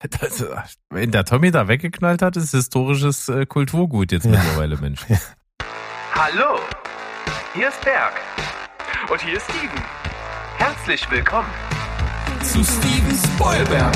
Das, wenn der Tommy da weggeknallt hat, ist historisches äh, Kulturgut jetzt Ja. mittlerweile, Mensch. Hallo, hier ist Berg. Und hier ist Steven. Herzlich willkommen. zu Steven Spoilberg.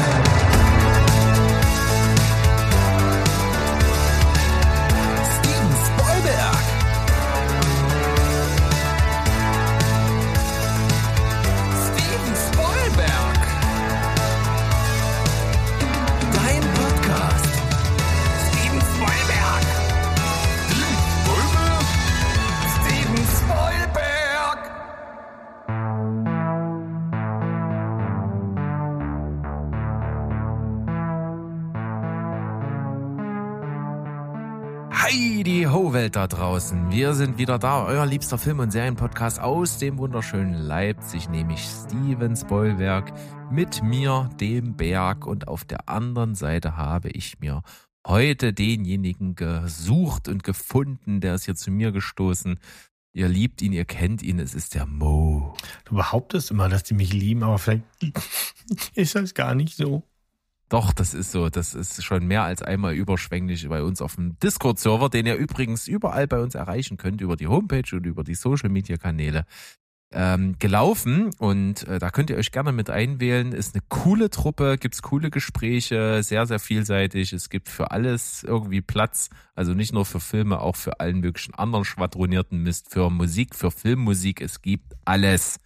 Ho Welt da draußen. Wir sind wieder da, euer liebster Film- und Serienpodcast aus dem wunderschönen Leipzig, nämlich Steven Spoilberg mit mir, dem Berg und auf der anderen Seite habe ich mir heute denjenigen gesucht und gefunden, der ist hier zu mir gestoßen. Ihr liebt ihn, ihr kennt ihn, es ist der Mo. Du behauptest immer, dass die mich lieben, aber vielleicht ist das gar nicht so. Doch, das ist so. Das ist schon mehr als einmal überschwänglich bei uns auf dem Discord-Server, den ihr übrigens überall bei uns erreichen könnt, über die Homepage und über die Social-Media-Kanäle ähm, gelaufen. Und äh, da könnt ihr euch gerne mit einwählen. Ist eine coole Truppe, gibt's coole Gespräche, sehr, sehr vielseitig. Es gibt für alles irgendwie Platz. Also nicht nur für Filme, auch für allen möglichen anderen schwadronierten Mist, für Musik, für Filmmusik. Es gibt alles.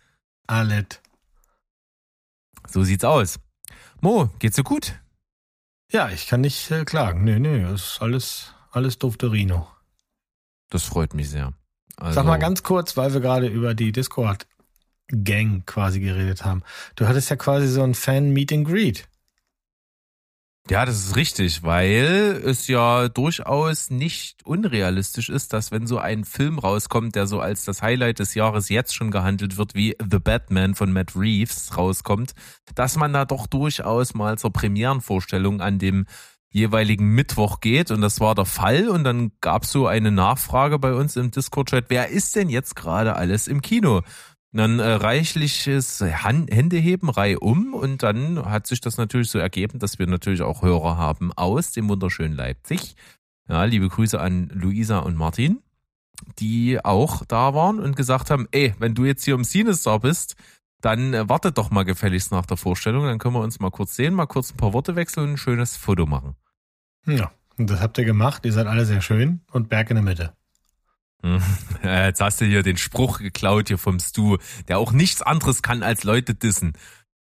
Alles. So sieht's aus. Mo, geht's dir gut? Ja, ich kann nicht äh, klagen. Nee, nee, das ist alles, alles Dufterino. Das freut mich sehr. Also, Sag mal ganz kurz, weil wir gerade über die Discord-Gang quasi geredet haben. Du hattest ja quasi so ein Fan-Meet and Greet. Ja, das ist richtig, weil es ja durchaus nicht unrealistisch ist, dass wenn so ein Film rauskommt, der so als das Highlight des Jahres jetzt schon gehandelt wird, wie The Batman von Matt Reeves rauskommt, dass man da doch durchaus mal zur Premierenvorstellung an dem jeweiligen Mittwoch geht. Und das war der Fall. Und dann gab so eine Nachfrage bei uns im Discord-Chat, wer ist denn jetzt gerade alles im Kino? Dann äh, reichliches Han Händeheben, Reihe um und dann hat sich das natürlich so ergeben, dass wir natürlich auch Hörer haben aus dem wunderschönen Leipzig. Ja, liebe Grüße an Luisa und Martin, die auch da waren und gesagt haben, ey, wenn du jetzt hier im Cinestar bist, dann äh, wartet doch mal gefälligst nach der Vorstellung, dann können wir uns mal kurz sehen, mal kurz ein paar Worte wechseln und ein schönes Foto machen. Ja, und das habt ihr gemacht. Ihr seid alle sehr schön und Berg in der Mitte. Hm. Äh, Jetzt hast du hier den Spruch geklaut hier vom Stu, der auch nichts anderes kann als Leute dissen.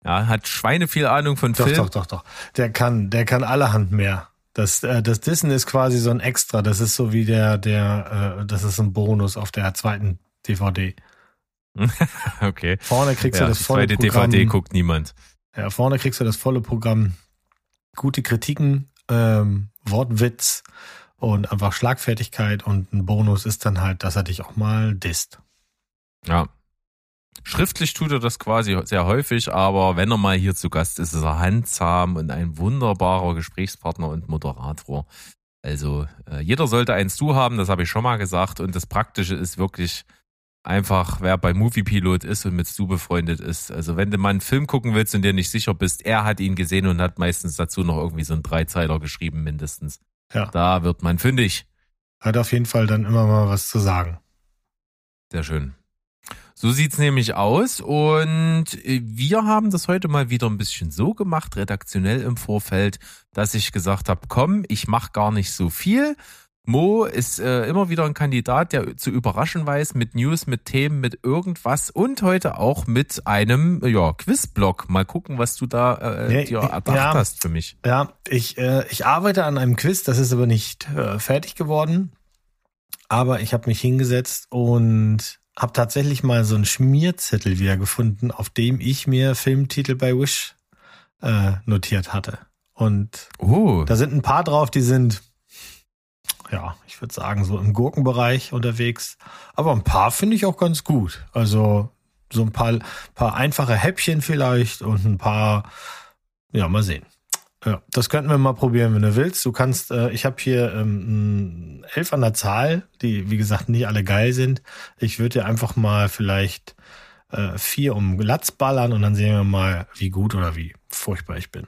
Ja, hat Schweine viel Ahnung von Doch, Film. doch, doch, doch. Der kann, der kann allerhand mehr. Das, äh, das Dissen ist quasi so ein Extra. Das ist so wie der, der, äh, das ist ein Bonus auf der zweiten DVD. okay. Vorne kriegst Ja, du das volle zweite Programm. DVD guckt niemand. Ja, vorne kriegst du das volle Programm. Gute Kritiken, ähm, Wortwitz und einfach Schlagfertigkeit und ein Bonus ist dann halt, dass er dich auch mal disst. Ja. Schriftlich tut er das quasi sehr häufig, aber wenn er mal hier zu Gast ist, ist er handsam und ein wunderbarer Gesprächspartner und Moderator. Also äh, jeder sollte ein Stu haben, das habe ich schon mal gesagt. Und das Praktische ist wirklich einfach, wer bei Moviepilot ist und mit Stu befreundet ist. Also wenn du mal einen Film gucken willst und dir nicht sicher bist, er hat ihn gesehen und hat meistens dazu noch irgendwie so einen Dreizeiler geschrieben mindestens. Ja. Da wird man fündig. Hat auf jeden Fall dann immer mal was zu sagen. Sehr schön. So sieht's nämlich aus und äh, wir haben das heute mal wieder ein bisschen so gemacht, redaktionell im Vorfeld, dass ich gesagt habe, komm, ich mach gar nicht so viel. Mo ist äh, immer wieder ein Kandidat, der zu überraschen weiß mit News, mit Themen, mit irgendwas und heute auch mit einem ja, Quizblock. Mal gucken, was du da äh, Ja, dir erdacht ja. hast für mich. Ja, ich, äh, ich arbeite an einem Quiz, das ist aber nicht äh, fertig geworden. Aber ich habe mich hingesetzt und habe tatsächlich mal so einen Schmierzettel wieder gefunden, auf dem ich mir Filmtitel bei Wish äh, notiert hatte. Und Oh, da sind ein paar drauf, die sind, ja, ich würde sagen, so im Gurkenbereich unterwegs. Aber ein paar finde ich auch ganz gut. Also so ein paar, paar einfache Häppchen vielleicht und ein paar, ja, mal sehen. Ja, das könnten wir mal probieren, wenn du willst. Du kannst, äh, ich habe hier ähm, elf an der Zahl, die, wie gesagt, nicht alle geil sind. Ich würde dir einfach mal vielleicht äh, vier um Glatz ballern und dann sehen wir mal, wie gut oder wie furchtbar ich bin.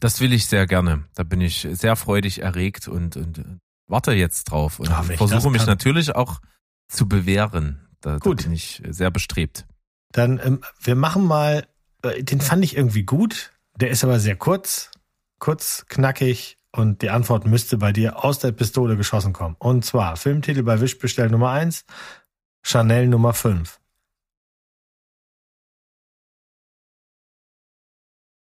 Das will ich sehr gerne. Da bin ich sehr freudig erregt und, und warte jetzt drauf und Ah, wenn ich versuche mich kann. natürlich auch zu bewähren. Da, Gut. da bin ich sehr bestrebt. Dann, ähm, wir machen mal, äh, den fand ich irgendwie gut. Der ist aber sehr kurz, kurz, knackig und die Antwort müsste bei dir aus der Pistole geschossen kommen. Und zwar Filmtitel bei Wischbestell Nummer 1, Chanel Nummer 5.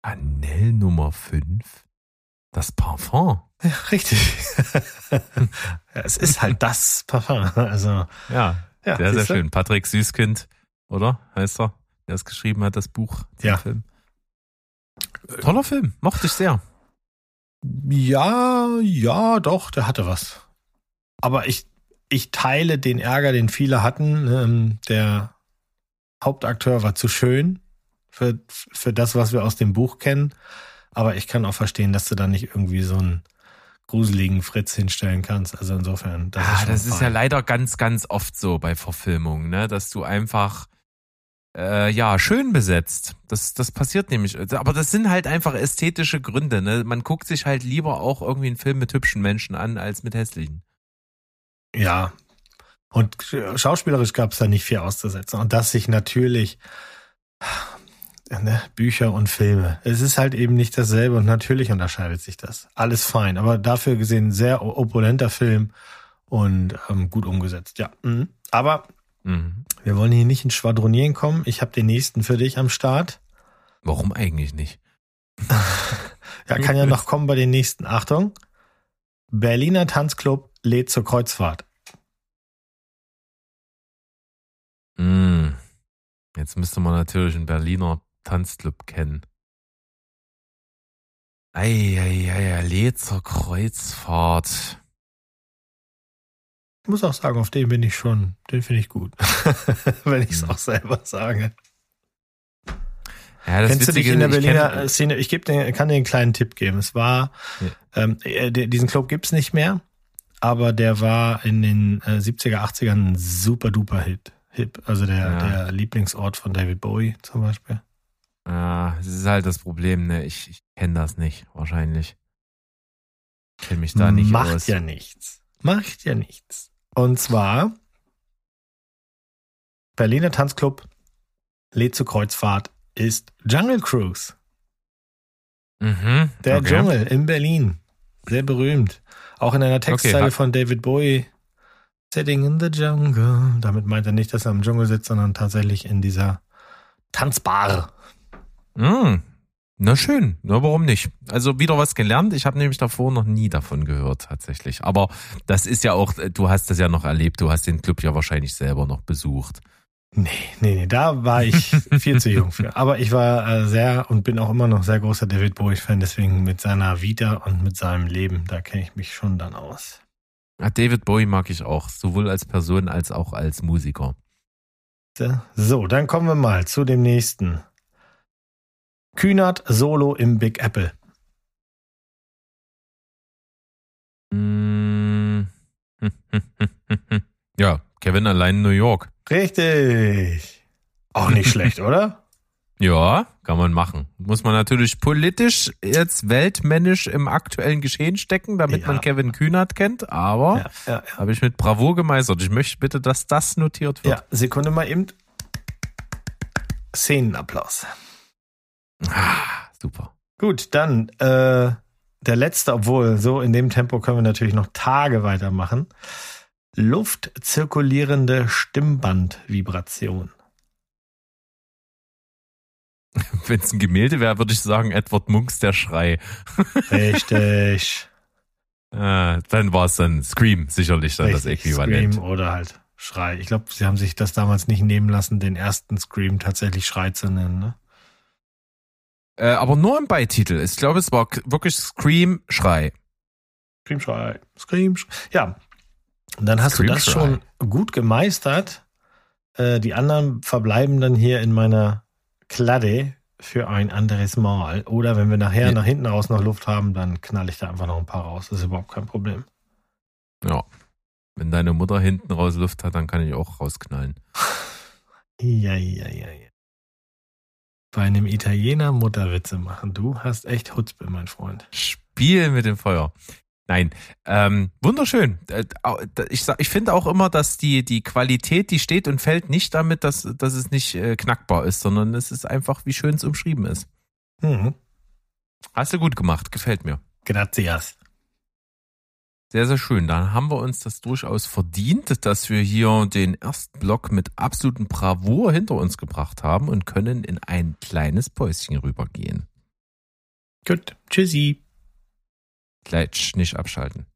Chanel Nummer 5? Das Parfum. Ja, richtig. es ist halt das Parfum. Also, Ja, ja, sehr, sehr schön. Patrick Süßkind, oder? Heißt er? Der es geschrieben hat, das Buch. zum Ja. Film. Toller Film. Mochte ich sehr. Ja, ja, doch, der hatte was. Aber ich, ich teile den Ärger, den viele hatten. Ähm, der Hauptakteur war zu schön für, für das, was wir aus dem Buch kennen. Aber ich kann auch verstehen, dass du da nicht irgendwie so einen gruseligen Fritz hinstellen kannst. Also insofern, das ah, ist das ist ja leider ganz, ganz oft so bei Verfilmungen, ne? dass du einfach äh, ja schön besetzt. Das, das passiert nämlich. Aber das sind halt einfach ästhetische Gründe. Ne? Man guckt sich halt lieber auch irgendwie einen Film mit hübschen Menschen an als mit hässlichen. Ja. Und schauspielerisch gab es da nicht viel auszusetzen. Und dass sich natürlich ne, Bücher und Filme, es ist halt eben nicht dasselbe und natürlich unterscheidet sich das. Alles fein, aber dafür gesehen sehr opulenter Film und ähm, gut umgesetzt. Ja. Mhm. Aber Mhm. wir wollen hier nicht ins Schwadronieren kommen. Ich habe den nächsten für dich am Start. Warum eigentlich nicht? Ja, kann ja noch kommen bei den nächsten. Achtung. Berliner Tanzclub lädt zur Kreuzfahrt. Mm. Jetzt müsste man natürlich einen Berliner Tanzclub kennen. Eieiei, zur Kreuzfahrt. Ich muss auch sagen, auf den bin ich schon, den finde ich gut. Wenn ich es auch selber sage. Ja, das Kennst du dich in der Berliner kenn- Szene? Ich geb dir, kann dir einen kleinen Tipp geben. Es war, ähm, äh, diesen Club gibt's nicht mehr, aber der war in den äh, 70er, 80ern ein super duper Hit. Hip, also der, Ja. der Lieblingsort von David Bowie zum Beispiel. Ja, das ist halt das Problem, ne? Ich, ich kenne das nicht, wahrscheinlich. Kenne mich da nicht Macht aus. ja nichts. Macht ja nichts. Und zwar Berliner Tanzclub lädt zur Kreuzfahrt ist Jungle Cruise. Mhm, Der okay. Dschungel in Berlin. Sehr berühmt. Auch in einer Textzeile hat- von David Bowie. Sitting in the jungle. Damit meint er nicht, dass er im Dschungel sitzt, sondern tatsächlich in dieser Tanzbar. Mm, na schön, na warum nicht? Also wieder was gelernt. Ich habe nämlich davor noch nie davon gehört tatsächlich. Aber das ist ja auch, du hast das ja noch erlebt. Du hast den Club ja wahrscheinlich selber noch besucht. Nee, nee, nee, da war ich viel zu jung für. Aber ich war äh, sehr und bin auch immer noch sehr großer David Bowie-Fan, deswegen mit seiner Vita und mit seinem Leben, da kenne ich mich schon dann aus. Ja, David Bowie mag ich auch, sowohl als Person als auch als Musiker. So, dann kommen wir mal zu dem nächsten. Kühnert Solo im Big Apple. Ja, Kevin allein in New York. Richtig. Auch nicht schlecht, oder? Ja, kann man machen. Muss man natürlich politisch jetzt weltmännisch im aktuellen Geschehen stecken, damit Ja. man Kevin Kühnert kennt, aber ja, ja. habe ich mit Bravour gemeistert. Ich möchte bitte, dass das notiert wird. Ja, Sekunde mal eben. Szenenapplaus. Ah, super. Gut, dann äh, der letzte, obwohl so in dem Tempo können wir natürlich noch Tage weitermachen. Luftzirkulierende Stimmbandvibration. Wenn es ein Gemälde wäre, würde ich sagen, Edward Munks Der Schrei. Richtig. Ah, dann war es dann Scream, sicherlich dann das Richtig, Äquivalent. Scream oder halt Schrei. Ich glaube, sie haben sich das damals nicht nehmen lassen, den ersten Scream tatsächlich Schrei zu nennen. Ne? Äh, aber nur im Beititel. Ich glaube, es war wirklich Scream, Schrei. Scream, Schrei. Scream, Schrei. Ja. Und dann hast Scream, du das Schrei. schon gut gemeistert. Äh, die anderen verbleiben dann hier in meiner Kladde für ein anderes Mal. Oder wenn wir nachher Ja. nach hinten raus noch Luft haben, dann knall ich da einfach noch ein paar raus. Das ist überhaupt kein Problem. Ja. Wenn deine Mutter hinten raus Luft hat, dann kann ich auch rausknallen. Ja, ja, ja, ja. Bei einem Italiener Mutterwitze machen. Du hast echt Hutzpe, mein Freund. Spiel mit dem Feuer. Nein, ähm, wunderschön. Äh, Ich, ich finde auch immer, dass die, die Qualität, die steht und fällt nicht damit, dass, dass es nicht äh, knackbar ist, sondern es ist einfach, wie schön es umschrieben ist. Mhm. Hast du gut gemacht, gefällt mir. Gracias. Sehr, sehr schön. Dann haben wir uns das durchaus verdient, dass wir hier den ersten Block mit absolutem Bravour hinter uns gebracht haben und können in ein kleines Päuschen rübergehen. Gut. Tschüssi. Gleich nicht abschalten.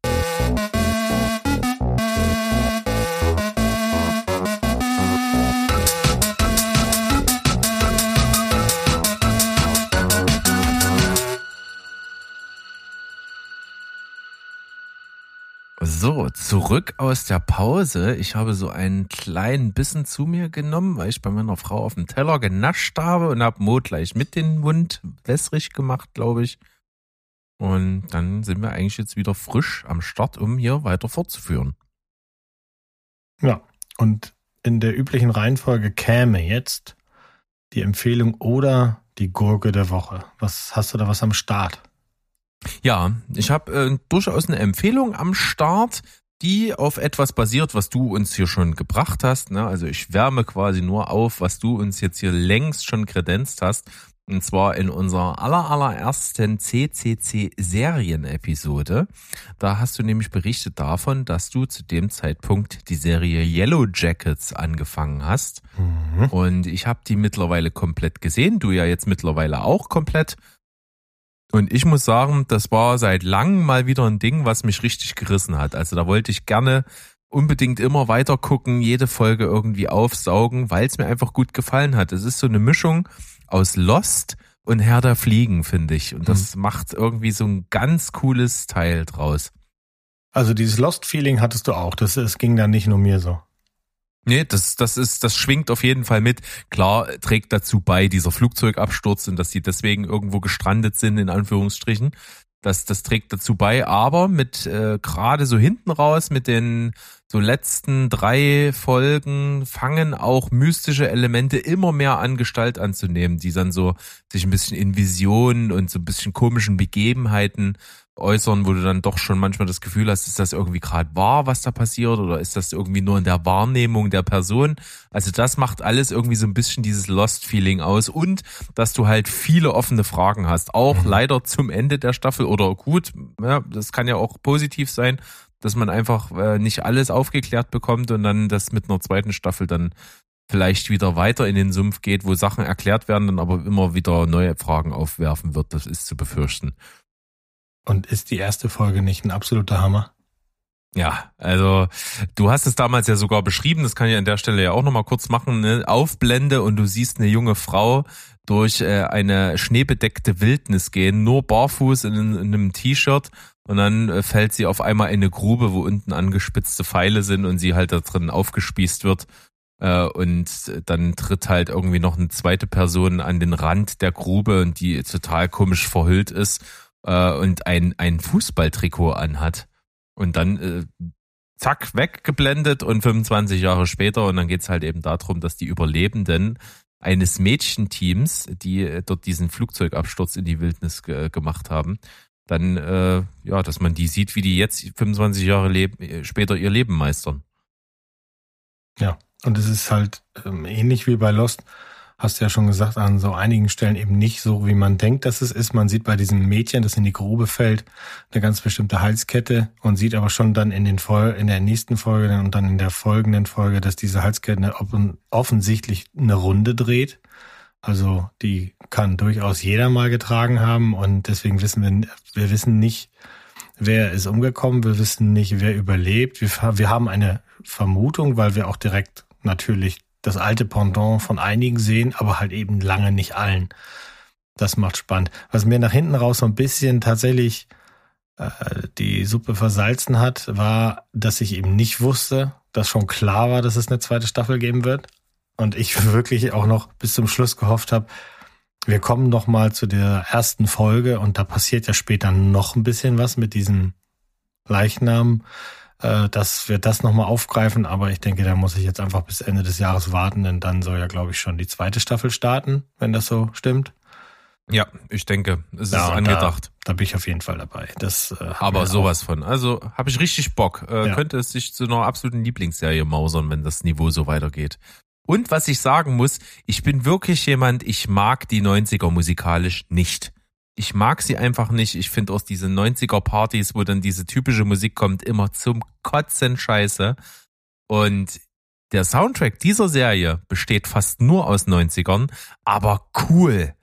So, zurück aus der Pause. Ich habe so einen kleinen Bissen zu mir genommen, weil ich bei meiner Frau auf dem Teller genascht habe und habe Mo gleich mit den Mund wässrig gemacht, glaube ich. Und dann sind wir eigentlich jetzt wieder frisch am Start, um hier weiter fortzuführen. Ja. Und in der üblichen Reihenfolge käme jetzt die Empfehlung oder die Gurke der Woche. Was hast du da was am Start? Ja, ich habe äh, durchaus eine Empfehlung am Start, die auf etwas basiert, was du uns hier schon gebracht hast. Ne? Also ich wärme quasi nur auf, was du uns jetzt hier längst schon kredenzt hast. Und zwar in unserer aller, allerersten CCC-Serien-Episode. Da hast du nämlich berichtet davon, dass du zu dem Zeitpunkt die Serie Yellow Jackets angefangen hast. Mhm. Und ich habe die mittlerweile komplett gesehen, du ja jetzt mittlerweile auch komplett. Und ich muss sagen, das war seit langem mal wieder ein Ding, was mich richtig gerissen hat. Also da wollte ich gerne unbedingt immer weiter gucken, jede Folge irgendwie aufsaugen, weil es mir einfach gut gefallen hat. Es ist so eine Mischung aus Lost und Herr der Fliegen, finde ich. Und das macht irgendwie so ein ganz cooles Teil draus. Also dieses Lost-Feeling hattest du auch. Das, es ging dann nicht nur mir so. Nee, das, das ist, das schwingt auf jeden Fall mit. Klar trägt dazu bei dieser Flugzeugabsturz und dass sie deswegen irgendwo gestrandet sind, in Anführungsstrichen. Das, das trägt dazu bei, aber mit äh, gerade so hinten raus, mit den so letzten drei Folgen fangen auch mystische Elemente immer mehr an Gestalt anzunehmen, die dann so sich ein bisschen in Visionen und so ein bisschen komischen Begebenheiten äußern, wo du dann doch schon manchmal das Gefühl hast, ist das irgendwie gerade wahr, was da passiert, oder ist das irgendwie nur in der Wahrnehmung der Person? Also das macht alles irgendwie so ein bisschen dieses Lost-Feeling aus und dass du halt viele offene Fragen hast, auch leider zum Ende der Staffel oder gut, ja, das kann ja auch positiv sein, dass man einfach äh, nicht alles aufgeklärt bekommt und dann das mit einer zweiten Staffel dann vielleicht wieder weiter in den Sumpf geht, wo Sachen erklärt werden, dann aber immer wieder neue Fragen aufwerfen wird. Das ist zu befürchten. Und ist die erste Folge nicht ein absoluter Hammer? Ja, also du hast es damals ja sogar beschrieben, das kann ich an der Stelle ja auch nochmal kurz machen, ne? Aufblende und du siehst eine junge Frau durch äh, eine schneebedeckte Wildnis gehen, nur barfuß in, in einem T-Shirt und dann äh, fällt sie auf einmal in eine Grube, wo unten angespitzte Pfeile sind und sie halt da drin aufgespießt wird äh, und dann tritt halt irgendwie noch eine zweite Person an den Rand der Grube und die total komisch verhüllt ist äh, und ein, ein Fußballtrikot anhat. Und dann äh, zack, weggeblendet und 25 Jahre später und dann geht's halt eben darum, dass die Überlebenden eines Mädchenteams, die dort diesen Flugzeugabsturz in die Wildnis ge gemacht haben, dann, äh, ja, dass man die sieht, wie die jetzt 25 Jahre leben, später ihr Leben meistern. Ja. Und es ist halt ähm, ähnlich wie bei Lost, hast du ja schon gesagt, an so einigen Stellen eben nicht so, wie man denkt, dass es ist. Man sieht bei diesem Mädchen, das in die Grube fällt, eine ganz bestimmte Halskette und sieht aber schon dann in den Fol in der nächsten Folge und dann in der folgenden Folge, dass diese Halskette offen- offensichtlich eine Runde dreht. Also die kann durchaus jeder mal getragen haben und deswegen wissen wir, wir wissen nicht, wer ist umgekommen, wir wissen nicht, wer überlebt. Wir, wir haben eine Vermutung, weil wir auch direkt natürlich das alte Pendant von einigen sehen, aber halt eben lange nicht allen. Das macht spannend. Was mir nach hinten raus so ein bisschen tatsächlich äh, die Suppe versalzen hat, war, dass ich eben nicht wusste, dass schon klar war, dass es eine zweite Staffel geben wird. Und ich wirklich auch noch bis zum Schluss gehofft habe, wir kommen noch mal zu der ersten Folge und da passiert ja später noch ein bisschen was mit diesem Leichnam. äh, dass wir das nochmal aufgreifen, aber ich denke, da muss ich jetzt einfach bis Ende des Jahres warten, denn dann soll ja, glaube ich, schon die zweite Staffel starten, wenn das so stimmt. Ja, ich denke, es Ja, ist angedacht. Da, da bin ich auf jeden Fall dabei. Das, äh, Aber sowas von. Also habe ich richtig Bock. Äh, Ja. Könnte es sich zu einer absoluten Lieblingsserie mausern, wenn das Niveau so weitergeht. Und was ich sagen muss, ich bin wirklich jemand, ich mag die 90er musikalisch nicht. Ich mag sie einfach nicht. Ich finde aus diesen 90er Partys, wo dann diese typische Musik kommt, immer zum Kotzen scheiße. Und der Soundtrack dieser Serie besteht fast nur aus 90ern, aber cool.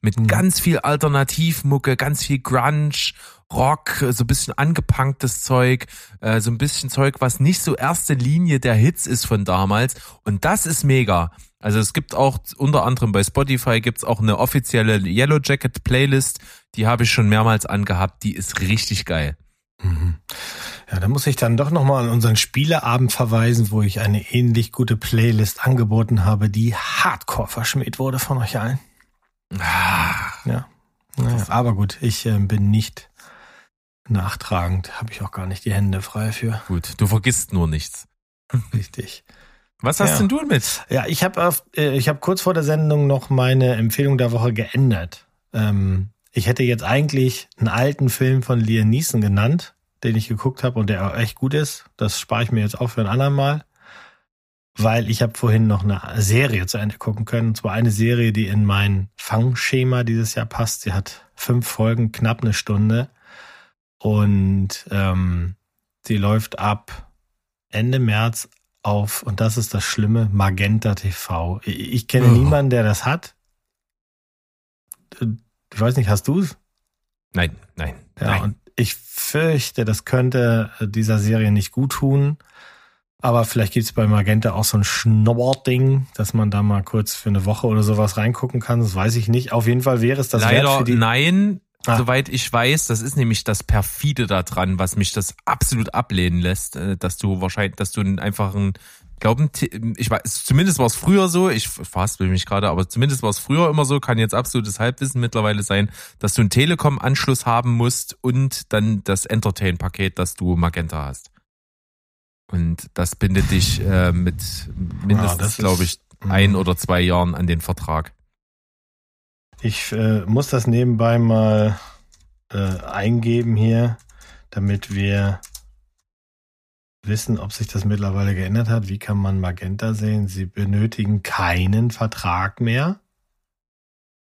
Mit Mhm. ganz viel Alternativmucke, ganz viel Grunge, Rock, so ein bisschen angepunktes Zeug, äh, so ein bisschen Zeug, was nicht so erste Linie der Hits ist von damals. Und das ist mega. Also es gibt auch unter anderem bei Spotify gibt's auch eine offizielle Yellow Jacket Playlist. Die habe ich schon mehrmals angehabt. Die ist richtig geil. Mhm. Ja, da muss ich dann doch nochmal an unseren Spieleabend verweisen, wo ich eine ähnlich gute Playlist angeboten habe, die hardcore verschmäht wurde von euch allen. Ah, Ja. Naja, aber gut, ich äh, bin nicht nachtragend, habe ich auch gar nicht die Hände frei für. gut, du vergisst nur nichts. Richtig. Was hast Ja. denn du mit? Ja, ich habe äh, ich habe kurz vor der Sendung noch meine Empfehlung der Woche geändert. Ähm, ich hätte jetzt eigentlich einen alten Film von Liam Neeson genannt, den ich geguckt habe und der auch echt gut ist. Das spare ich mir jetzt auch für ein andermal, weil ich habe vorhin noch eine Serie zu Ende gucken können. Und zwar eine Serie, die in mein Fangschema dieses Jahr passt. Sie hat fünf Folgen, knapp eine Stunde und ähm, sie läuft ab Ende März auf, und das ist das Schlimme, Magenta TV. Ich, ich kenne Oh. niemanden, der das hat. Ich weiß nicht, hast du's? Nein, nein, Ja, nein. und ich fürchte, das könnte dieser Serie nicht gut tun. Aber vielleicht gibt's bei Magenta auch so ein Schnobbert-Ding, dass man da mal kurz für eine Woche oder sowas reingucken kann. Das weiß ich nicht. Auf jeden Fall wäre es das wert Leider für die. nein. Ah. Soweit ich weiß, das ist nämlich das perfide daran, was mich das absolut ablehnen lässt, äh, dass du wahrscheinlich, dass du einen einfachen glauben, ich weiß, zumindest war es früher so, ich verhaspel mich gerade, aber zumindest war es früher immer so, kann jetzt absolutes Halbwissen mittlerweile sein, dass du einen Telekom-Anschluss haben musst und dann das Entertain-Paket, das du Magenta hast. Und das bindet dich äh, mit Ja, mindestens, ist- glaube ich, Mhm. ein oder zwei Jahren an den Vertrag. Ich äh, muss das nebenbei mal äh, eingeben hier, damit wir wissen, ob sich das mittlerweile geändert hat. Wie kann man Magenta sehen? Sie benötigen keinen Vertrag mehr,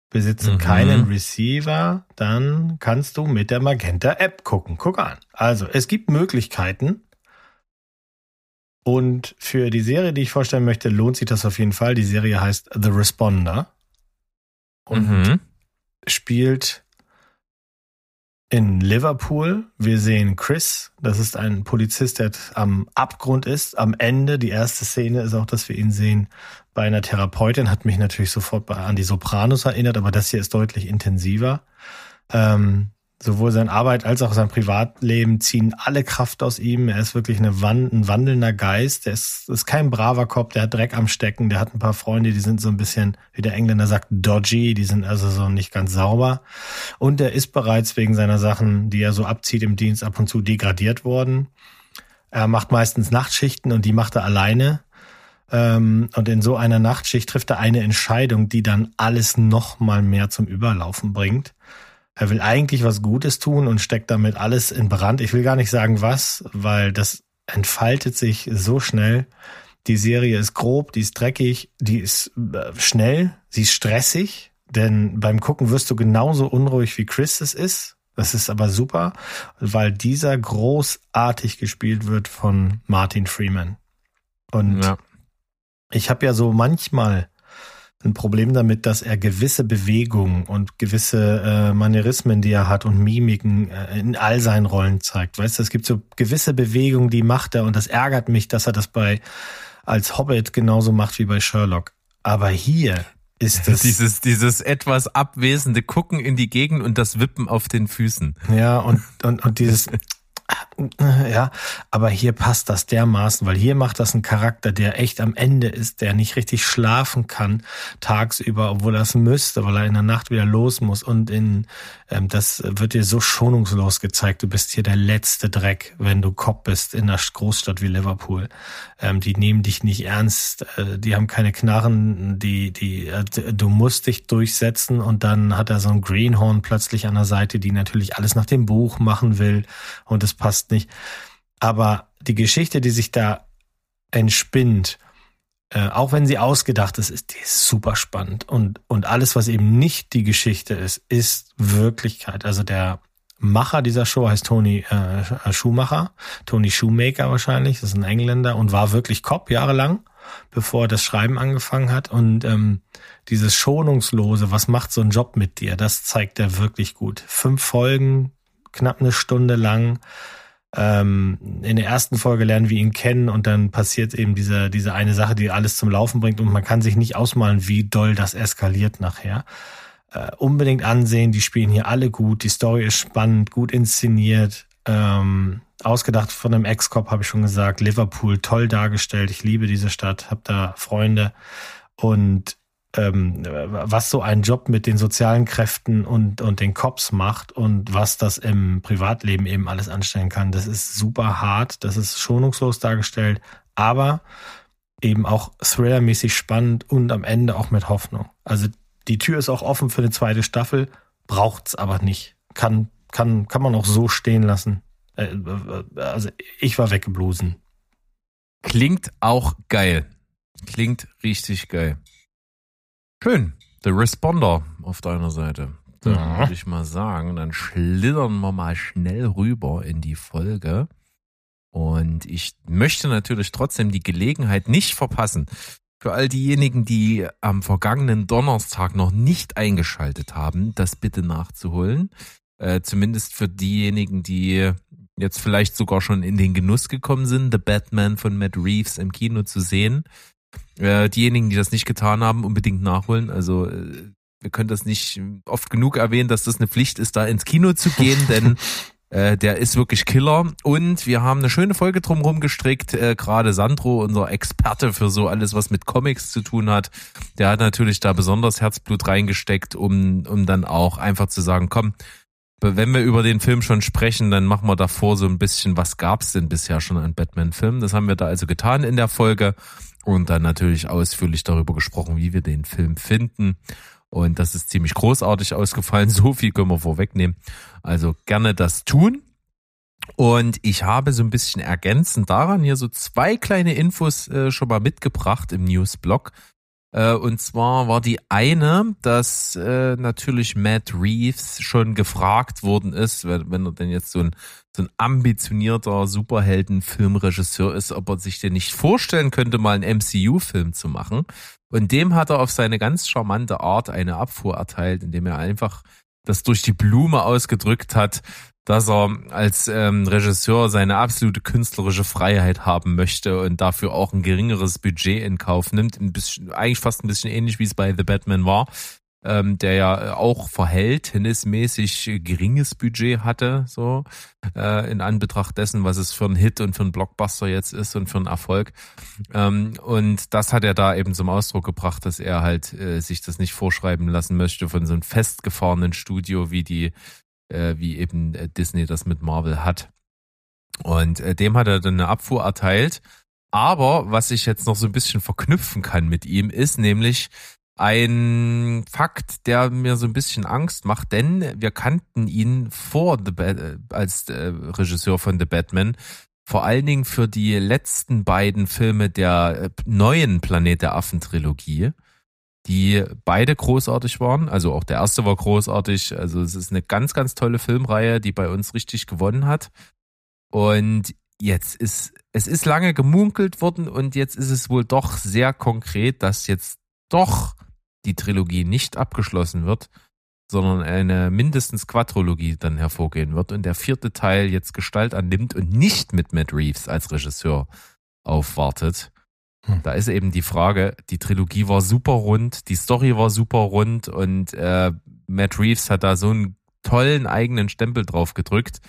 besitzen Mhm. keinen Receiver. Dann kannst du mit der Magenta-App gucken. Guck an. Also, es gibt Möglichkeiten. Und für die Serie, die ich vorstellen möchte, lohnt sich das auf jeden Fall. Die Serie heißt The Responder und Mhm. spielt in Liverpool. Wir sehen Chris, das ist ein Polizist, der am Abgrund ist. Am Ende, die erste Szene ist auch, dass wir ihn sehen bei einer Therapeutin, hat mich natürlich sofort an die Sopranos erinnert, aber das hier ist deutlich intensiver. Ähm, sowohl seine Arbeit als auch sein Privatleben ziehen alle Kraft aus ihm. Er ist wirklich eine Wan ein wandelnder Geist. Er ist, ist kein braver Kopf, der hat Dreck am Stecken, der hat ein paar Freunde, die sind so ein bisschen, wie der Engländer sagt, dodgy, die sind also so nicht ganz sauber. Und er ist bereits wegen seiner Sachen, die er so abzieht im Dienst, ab und zu degradiert worden. Er macht meistens Nachtschichten und die macht er alleine. Ähm, und in so einer Nachtschicht trifft er eine Entscheidung, die dann alles noch mal mehr zum Überlaufen bringt. Er will eigentlich was Gutes tun und steckt damit alles in Brand. Ich will gar nicht sagen was, weil das entfaltet sich so schnell. Die Serie ist grob, die ist dreckig, die ist äh, schnell, sie ist stressig, denn beim Gucken wirst du genauso unruhig wie Chris es ist. Das ist aber super, weil dieser großartig gespielt wird von Martin Freeman. Und Ja. ich habe ja so manchmal ein Problem damit, dass er gewisse Bewegungen und gewisse äh, Manierismen, die er hat und Mimiken äh, in all seinen Rollen zeigt. Weißt du, es gibt so gewisse Bewegungen, die macht er und das ärgert mich, dass er das bei als Hobbit genauso macht wie bei Sherlock. Aber hier ist es Dieses, dieses etwas abwesende Gucken in die Gegend und das Wippen auf den Füßen. ja und und und dieses Ja, aber hier passt das dermaßen, weil hier macht das ein Charakter, der echt am Ende ist, der nicht richtig schlafen kann tagsüber, obwohl er es müsste, weil er in der Nacht wieder los muss. Und in das wird dir so schonungslos gezeigt. Du bist hier der letzte Dreck, wenn du Cop bist in einer Großstadt wie Liverpool. Ähm, die nehmen dich nicht ernst, äh, die haben keine Knarren, die, die, äh, du musst dich durchsetzen und dann hat er so ein Greenhorn plötzlich an der Seite, die natürlich alles nach dem Buch machen will und es passt nicht. Aber die Geschichte, die sich da entspinnt, äh, auch wenn sie ausgedacht ist, ist die ist super spannend. Und, und alles, was eben nicht die Geschichte ist, ist Wirklichkeit. Also der Macher dieser Show heißt Tony äh, Schumacher, Tony Shoemaker wahrscheinlich, das ist ein Engländer und war wirklich Cop jahrelang, bevor er das Schreiben angefangen hat. Und ähm, dieses Schonungslose, was macht so ein Job mit dir, das zeigt er wirklich gut. Fünf Folgen, knapp eine Stunde lang. Ähm, in der ersten Folge lernen wir ihn kennen und dann passiert eben diese, diese eine Sache, die alles zum Laufen bringt und man kann sich nicht ausmalen, wie doll das eskaliert nachher. Äh, unbedingt ansehen, die spielen hier alle gut, die Story ist spannend, gut inszeniert, ähm, ausgedacht von einem Ex-Cop, habe ich schon gesagt, Liverpool toll dargestellt, ich liebe diese Stadt, habe da Freunde. Und ähm, was so ein Job mit den sozialen Kräften und, und den Cops macht und was das im Privatleben eben alles anstellen kann. Das ist super hart, das ist schonungslos dargestellt, aber eben auch thrillermäßig spannend und am Ende auch mit Hoffnung. Also die Tür ist auch offen für eine zweite Staffel, braucht's aber nicht. Kann, kann, kann man auch so stehen lassen. Äh, äh, also ich war weggeblusen. Klingt auch geil. Klingt richtig geil. Schön. The Responder auf deiner Seite. Dann Ja. würde ich mal sagen, dann schlittern wir mal schnell rüber in die Folge. Und ich möchte natürlich trotzdem die Gelegenheit nicht verpassen, für all diejenigen, die am vergangenen Donnerstag noch nicht eingeschaltet haben, das bitte nachzuholen. Äh, zumindest für diejenigen, die jetzt vielleicht sogar schon in den Genuss gekommen sind, The Batman von Matt Reeves im Kino zu sehen. Äh, diejenigen, die das nicht getan haben, unbedingt nachholen. Also äh, wir können das nicht oft genug erwähnen, dass das eine Pflicht ist, da ins Kino zu gehen, denn äh, der ist wirklich Killer. Und wir haben eine schöne Folge drumherum gestrickt. Äh, Gerade Sandro, unser Experte für so alles, was mit Comics zu tun hat, der hat natürlich da besonders Herzblut reingesteckt, um, um dann auch einfach zu sagen, komm, wenn wir über den Film schon sprechen, dann machen wir davor so ein bisschen, was gab's denn bisher schon an Batman-Filmen? Das haben wir da also getan in der Folge und dann natürlich ausführlich darüber gesprochen, wie wir den Film finden. Und das ist ziemlich großartig ausgefallen. So viel können wir vorwegnehmen. Also gerne das tun. Und ich habe so ein bisschen ergänzend daran hier so zwei kleine Infos äh, schon mal mitgebracht im Newsblog. Äh, und zwar war die eine, dass äh, natürlich Matt Reeves schon gefragt worden ist, wenn, er denn jetzt so ein, so ein ambitionierter Superhelden-Filmregisseur ist, ob er sich denn nicht vorstellen könnte, mal einen MCU-Film zu machen. Und dem hat er auf seine ganz charmante Art eine Abfuhr erteilt, indem er einfach das durch die Blume ausgedrückt hat, dass er als ähm, Regisseur seine absolute künstlerische Freiheit haben möchte und dafür auch ein geringeres Budget in Kauf nimmt. Ein bisschen, eigentlich fast ein bisschen ähnlich, wie es bei The Batman war, ähm, der ja auch verhältnismäßig geringes Budget hatte, so äh, in Anbetracht dessen, was es für ein Hit und für ein Blockbuster jetzt ist und für einen Erfolg. Ähm, und das hat er da eben zum Ausdruck gebracht, dass er halt äh, sich das nicht vorschreiben lassen möchte von so einem festgefahrenen Studio wie die äh, wie eben äh, Disney das mit Marvel hat. Und äh, dem hat er dann eine Abfuhr erteilt. Aber was ich jetzt noch so ein bisschen verknüpfen kann mit ihm, ist nämlich ein Fakt, der mir so ein bisschen Angst macht, denn wir kannten ihn vor The Bat äh, als äh, Regisseur von The Batman vor allen Dingen für die letzten beiden Filme der äh, neuen Planet der Affen Trilogie die beide großartig waren. Also auch der erste war großartig. Also es ist eine ganz, ganz tolle Filmreihe, die bei uns richtig gewonnen hat. Und jetzt ist, es ist lange gemunkelt worden und jetzt ist es wohl doch sehr konkret, dass jetzt doch die Trilogie nicht abgeschlossen wird, sondern eine mindestens Quadrologie dann hervorgehen wird und der vierte Teil jetzt Gestalt annimmt und nicht mit Matt Reeves als Regisseur aufwartet. Hm. Da ist eben die Frage, die Trilogie war super rund, die Story war super rund und äh, Matt Reeves hat da so einen tollen eigenen Stempel drauf gedrückt.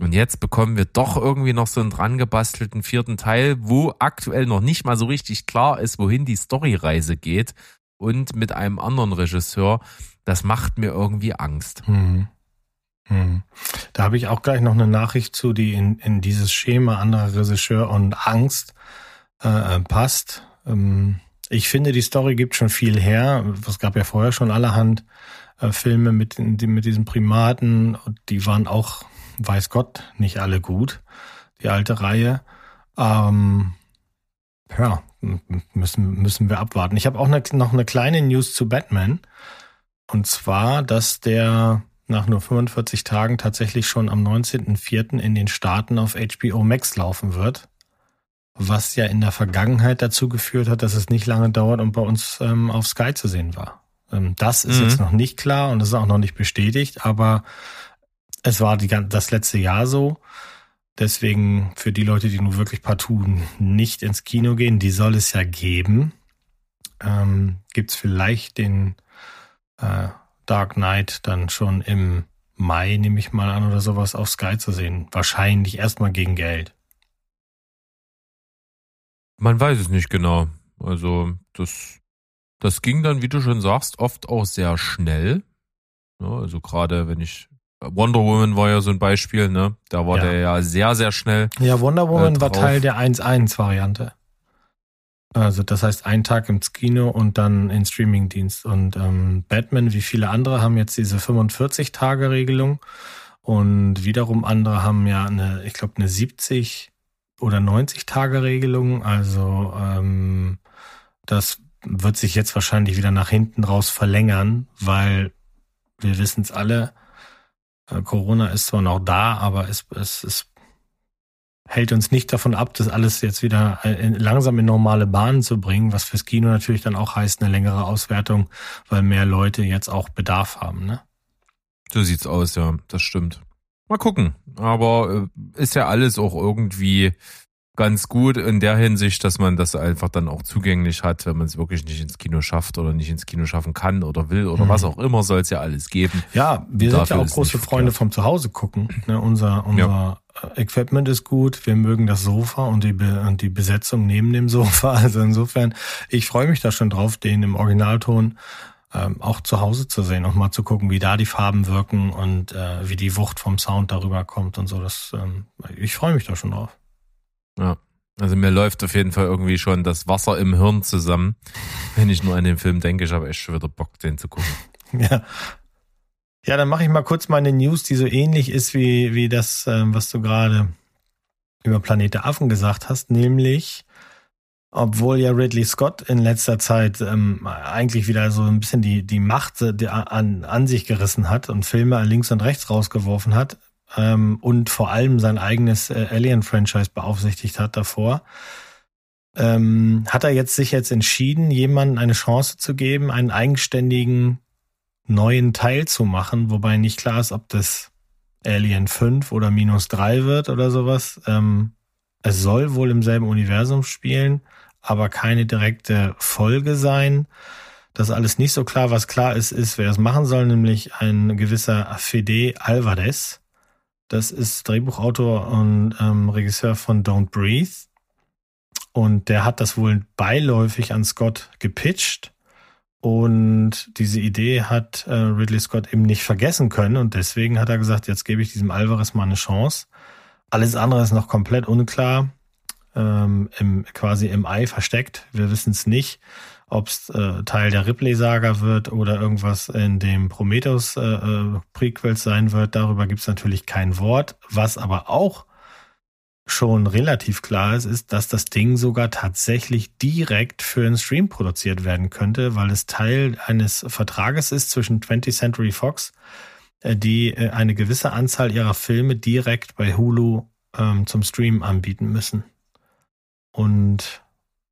Und jetzt bekommen wir doch irgendwie noch so einen dran gebastelten vierten Teil, wo aktuell noch nicht mal so richtig klar ist, wohin die Storyreise geht. Und mit einem anderen Regisseur. Das macht mir irgendwie Angst. Hm. Hm. Da habe ich auch gleich noch eine Nachricht zu, die in, in dieses Schema anderer Regisseur und Angst äh, passt. Ähm, ich finde, die Story gibt schon viel her. Es gab ja vorher schon allerhand äh, Filme mit, mit diesen Primaten. Die waren auch, weiß Gott, nicht alle gut. Die alte Reihe. Ähm, ja, müssen, müssen wir abwarten. Ich habe auch eine, noch eine kleine News zu Batman. Und zwar, dass der nach nur 45 Tagen tatsächlich schon am 19.04. in den Staaten auf HBO Max laufen wird. Was ja in der Vergangenheit dazu geführt hat, dass es nicht lange dauert und bei uns ähm, auf Sky zu sehen war. Ähm, das ist mhm. jetzt noch nicht klar und das ist auch noch nicht bestätigt, aber es war die, das letzte Jahr so. Deswegen für die Leute, die nun wirklich partout nicht ins Kino gehen, die soll es ja geben. Ähm, Gibt es vielleicht den äh, Dark Knight dann schon im Mai, nehme ich mal an, oder sowas auf Sky zu sehen. Wahrscheinlich erstmal gegen Geld. Man weiß es nicht genau. Also das, das ging dann, wie du schon sagst, oft auch sehr schnell. Also gerade wenn ich Wonder Woman war ja so ein Beispiel, ne? Da war ja. der ja sehr, sehr schnell. Ja, Wonder Woman äh, war Teil der 1-1-Variante. Also das heißt ein Tag ins Kino und dann in Streamingdienst. Und ähm, Batman, wie viele andere, haben jetzt diese 45-Tage-Regelung. Und wiederum andere haben ja eine, ich glaube, eine 70 oder 90-Tage-Regelung. Also ähm, das wird sich jetzt wahrscheinlich wieder nach hinten raus verlängern, weil wir wissen es alle, Corona ist zwar noch da, aber es, es, es hält uns nicht davon ab, das alles jetzt wieder äh, langsam in normale Bahnen zu bringen, was fürs Kino natürlich dann auch heißt, eine längere Auswertung, weil mehr Leute jetzt auch Bedarf haben, ne? So sieht's aus, ja, das stimmt. Mal gucken. Aber äh, ist ja alles auch irgendwie ganz gut in der Hinsicht, dass man das einfach dann auch zugänglich hat, wenn man es wirklich nicht ins Kino schafft oder nicht ins Kino schaffen kann oder will oder mhm. was auch immer, soll es ja alles geben. Ja, wir sind ja auch große Freunde vom Zuhause gucken. Ne, unser unser ja. Equipment ist gut, wir mögen das Sofa und die, Be und die Besetzung neben dem Sofa. Also insofern, ich freue mich da schon drauf, den im Originalton ähm, auch zu Hause zu sehen und mal zu gucken, wie da die Farben wirken und äh, wie die Wucht vom Sound darüber kommt und so. Das, ähm, ich freue mich da schon drauf. Ja. Also mir läuft auf jeden Fall irgendwie schon das Wasser im Hirn zusammen, wenn ich nur an den Film denke. Ich habe echt schon wieder Bock, den zu gucken. Ja. Ja, dann mache ich mal kurz meine News, die so ähnlich ist wie, wie das, ähm, was du gerade über Planet Affen gesagt hast, nämlich, obwohl ja Ridley Scott in letzter Zeit ähm, eigentlich wieder so ein bisschen die, die Macht äh, die an, an sich gerissen hat und Filme links und rechts rausgeworfen hat, ähm, und vor allem sein eigenes äh, Alien-Franchise beaufsichtigt hat davor, ähm, hat er jetzt sich jetzt entschieden, jemandem eine Chance zu geben, einen eigenständigen neuen Teil zu machen, wobei nicht klar ist, ob das Alien 5 oder minus 3 wird oder sowas. Ähm, es soll wohl im selben Universum spielen, aber keine direkte Folge sein. Das ist alles nicht so klar. Was klar ist, ist, wer es machen soll, nämlich ein gewisser Fede Alvarez. Das ist Drehbuchautor und ähm, Regisseur von Don't Breathe. Und der hat das wohl beiläufig an Scott gepitcht. Und diese Idee hat äh, Ridley Scott eben nicht vergessen können. Und deswegen hat er gesagt, jetzt gebe ich diesem Alvarez mal eine Chance. Alles andere ist noch komplett unklar. Ähm, im, quasi im Ei versteckt. Wir wissen es nicht ob es äh, Teil der Ripley-Saga wird oder irgendwas in dem Prometheus-Prequel äh, sein wird. Darüber gibt es natürlich kein Wort. Was aber auch schon relativ klar ist, ist, dass das Ding sogar tatsächlich direkt für einen Stream produziert werden könnte, weil es Teil eines Vertrages ist zwischen 20th Century Fox, äh, die äh, eine gewisse Anzahl ihrer Filme direkt bei Hulu ähm, zum Stream anbieten müssen. Und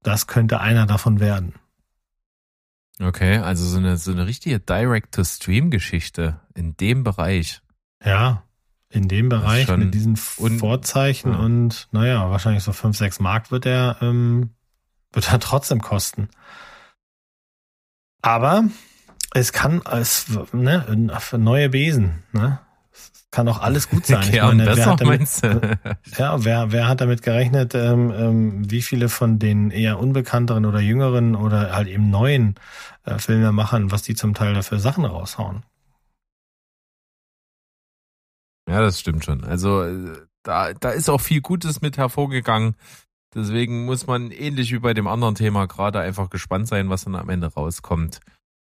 das könnte einer davon werden. Okay, also so eine, so eine richtige Direct-to-Stream-Geschichte in dem Bereich. Ja, in dem Bereich mit diesen Vorzeichen ja. und naja, wahrscheinlich so 5, 6 Mark wird er, ähm, wird er trotzdem kosten. Aber es kann als ne, neue Besen, ne? Kann auch alles gut sein. Ich meine, wer hat damit, ja, wer, wer hat damit gerechnet, ähm, ähm, wie viele von den eher unbekannteren oder jüngeren oder halt eben neuen äh, Filmemachern, was die zum Teil dafür Sachen raushauen? Ja, das stimmt schon. Also äh, da, da ist auch viel Gutes mit hervorgegangen. Deswegen muss man ähnlich wie bei dem anderen Thema gerade einfach gespannt sein, was dann am Ende rauskommt.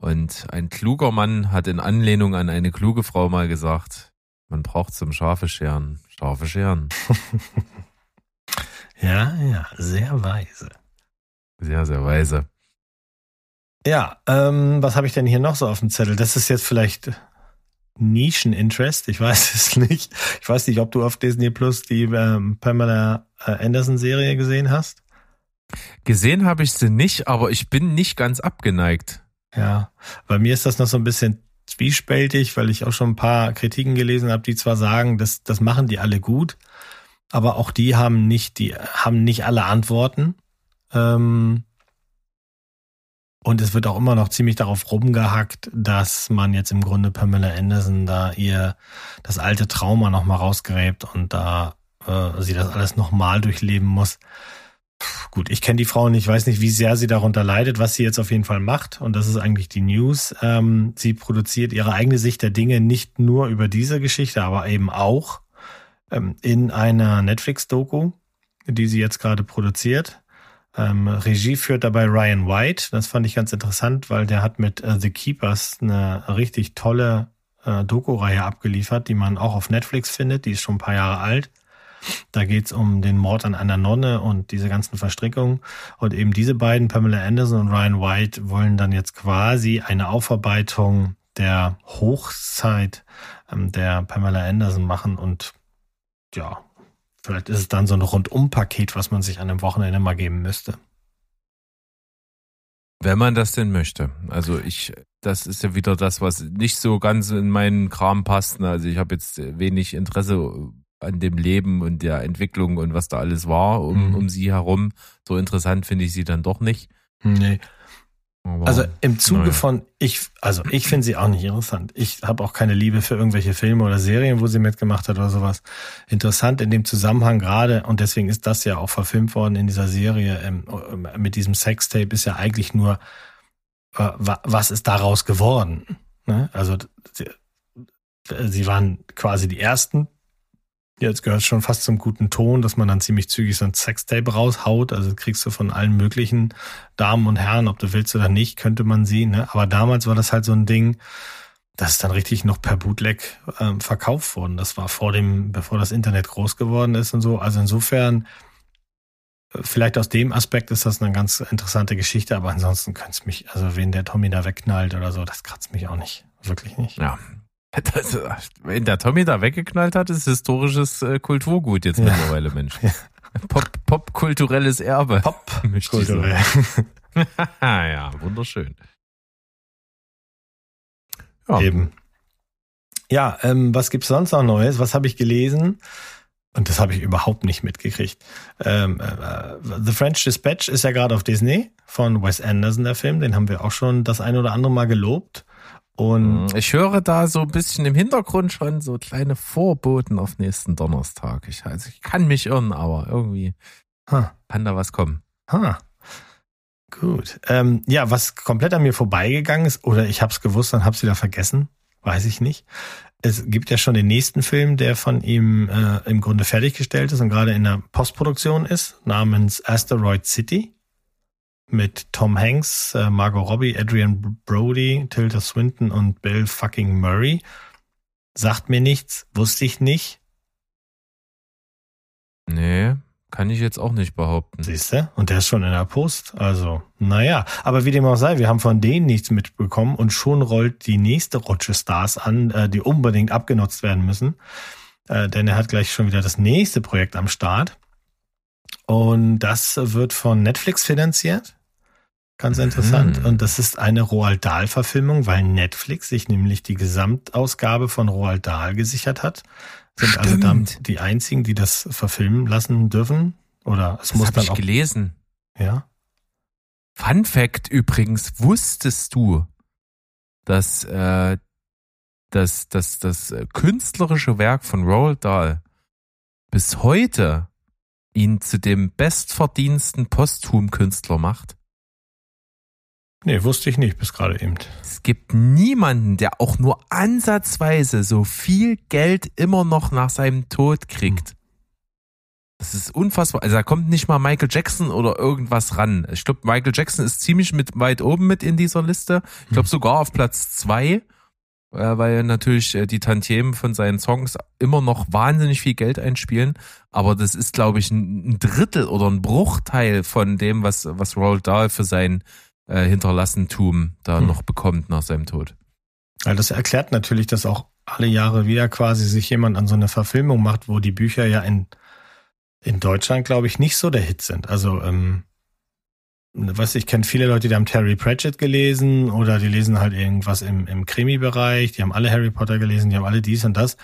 Und ein kluger Mann hat in Anlehnung an eine kluge Frau mal gesagt, man braucht zum Schafe scheren, scharfe Scheren. Ja, ja, sehr weise. Sehr, sehr weise. Ja, ähm, was habe ich denn hier noch so auf dem Zettel? Das ist jetzt vielleicht Nischen-Interest, ich weiß es nicht. Ich weiß nicht, ob du auf Disney Plus die ähm, Pamela äh, Anderson-Serie gesehen hast. Gesehen habe ich sie nicht, aber ich bin nicht ganz abgeneigt. Ja, bei mir ist das noch so ein bisschen zwiespältig, weil ich auch schon ein paar Kritiken gelesen habe, die zwar sagen, das, das machen die alle gut, aber auch die haben nicht, die haben nicht alle Antworten. Ähm, und es wird auch immer noch ziemlich darauf rumgehackt, dass man jetzt im Grunde Pamela Anderson da ihr das alte Trauma nochmal rausgräbt und da äh, sie das alles nochmal durchleben muss. Gut, ich kenne die Frau nicht, weiß nicht, wie sehr sie darunter leidet, was sie jetzt auf jeden Fall macht. Und das ist eigentlich die News. Ähm, sie produziert ihre eigene Sicht der Dinge nicht nur über diese Geschichte, aber eben auch ähm, in einer Netflix-Doku, die sie jetzt gerade produziert. Ähm, Regie führt dabei Ryan White. Das fand ich ganz interessant, weil der hat mit äh, The Keepers eine richtig tolle äh, Doku-Reihe abgeliefert, die man auch auf Netflix findet. Die ist schon ein paar Jahre alt. Da geht's um den Mord an einer Nonne und diese ganzen Verstrickungen. Und eben diese beiden, Pamela Anderson und Ryan White, wollen dann jetzt quasi eine Aufarbeitung der Hochzeit ähm, der Pamela Anderson machen. Und ja, vielleicht ist es dann so ein Rundum-Paket, was man sich an einem Wochenende mal geben müsste. Wenn man das denn möchte. Also ich, das ist ja wieder das, was nicht so ganz in meinen Kram passt. ne? Also ich habe jetzt wenig Interesse an dem Leben und der Entwicklung und was da alles war um, Mhm. um sie herum. So interessant finde ich sie dann doch nicht. Nee. Aber, Also im Zuge naja. von, ich, also ich finde sie auch nicht interessant. Ich habe auch keine Liebe für irgendwelche Filme oder Serien, wo sie mitgemacht hat oder sowas. Interessant in dem Zusammenhang gerade, und deswegen ist das ja auch verfilmt worden in dieser Serie, ähm, mit diesem Sextape ist ja eigentlich nur, äh, wa- was ist daraus geworden? Ne? Also sie, sie waren quasi die Ersten. Jetzt gehört schon fast zum guten Ton, dass man dann ziemlich zügig so ein Sextape raushaut. Also kriegst du von allen möglichen Damen und Herren, ob du willst oder nicht, könnte man sie. Ne? Aber damals war das halt so ein Ding, das ist dann richtig noch per Bootleg ähm, verkauft worden. Das war vor dem, bevor das Internet groß geworden ist und so. Also insofern, äh, vielleicht aus dem Aspekt ist das eine ganz interessante Geschichte, aber ansonsten könnte es mich, also wen der Tommy da wegknallt oder so, das kratzt mich auch nicht. Wirklich nicht. Ja. Das, wenn der Tommy da weggeknallt hat, ist historisches äh, Kulturgut jetzt Ja. mittlerweile, Mensch. Pop, popkulturelles Erbe. Pop, möchte ich sagen. kulturell. ja, wunderschön. Ja. Eben. Ja, ähm, was gibt's sonst noch Neues? Was habe ich gelesen? Und das habe ich überhaupt nicht mitgekriegt. Ähm, äh, The French Dispatch ist ja gerade auf Disney von Wes Anderson, der Film. Den haben wir auch schon das ein oder andere Mal gelobt. Und Ich höre da so ein bisschen im Hintergrund schon so kleine Vorboten auf nächsten Donnerstag. Ich, also ich kann mich irren, aber irgendwie ha, kann da was kommen. ha. Gut. Ähm, ja, was komplett an mir vorbeigegangen ist, oder ich habe es gewusst, dann habe es wieder vergessen, weiß ich nicht. Es gibt ja schon den nächsten Film, der von ihm äh, im Grunde fertiggestellt ist und gerade in der Postproduktion ist, namens Asteroid City. Mit Tom Hanks, äh, Margot Robbie, Adrian Brody, Tilda Swinton und Bill fucking Murray. Sagt mir nichts, wusste ich nicht. Nee, kann ich jetzt auch nicht behaupten. Siehst du? Und der ist schon in der Post. Also, naja. Aber wie dem auch sei, wir haben von denen nichts mitbekommen und schon rollt die nächste Rutsche Stars an, äh, die unbedingt abgenutzt werden müssen. Äh, denn er hat gleich schon wieder das nächste Projekt am Start. Und das wird von Netflix finanziert. Ganz interessant. Mhm. Und das ist eine Roald Dahl-Verfilmung, weil Netflix sich nämlich die Gesamtausgabe von Roald Dahl gesichert hat. Sind also Stimmt. damit die einzigen, die das verfilmen lassen dürfen. Oder es Das muss dann ich auch. gelesen. Ja. Fun Fact übrigens, wusstest du, dass äh, dass, dass das äh, künstlerische Werk von Roald Dahl bis heute ihn zu dem bestverdiensten Posthum-Künstler macht? Nee, wusste ich nicht bis gerade eben. Es gibt niemanden, der auch nur ansatzweise so viel Geld immer noch nach seinem Tod kriegt. Das ist unfassbar. Also da kommt nicht mal Michael Jackson oder irgendwas ran. Ich glaube, Michael Jackson ist ziemlich mit weit oben mit in dieser Liste. Ich glaube sogar auf Platz zwei, äh, weil natürlich äh, die Tantiemen von seinen Songs immer noch wahnsinnig viel Geld einspielen. Aber das ist, glaube ich, ein ein Drittel oder ein Bruchteil von dem, was, was Roald Dahl für sein äh, Hinterlassentum da Hm. noch bekommt nach seinem Tod. Ja, das erklärt natürlich, dass auch alle Jahre wieder quasi sich jemand an so eine Verfilmung macht, wo die Bücher ja in, in Deutschland, glaube ich, nicht so der Hit sind. Also, ähm, was ich kenne viele Leute, die haben Terry Pratchett gelesen oder die lesen halt irgendwas im, im Krimi-Bereich, die haben alle Harry Potter gelesen, die haben alle dies und das.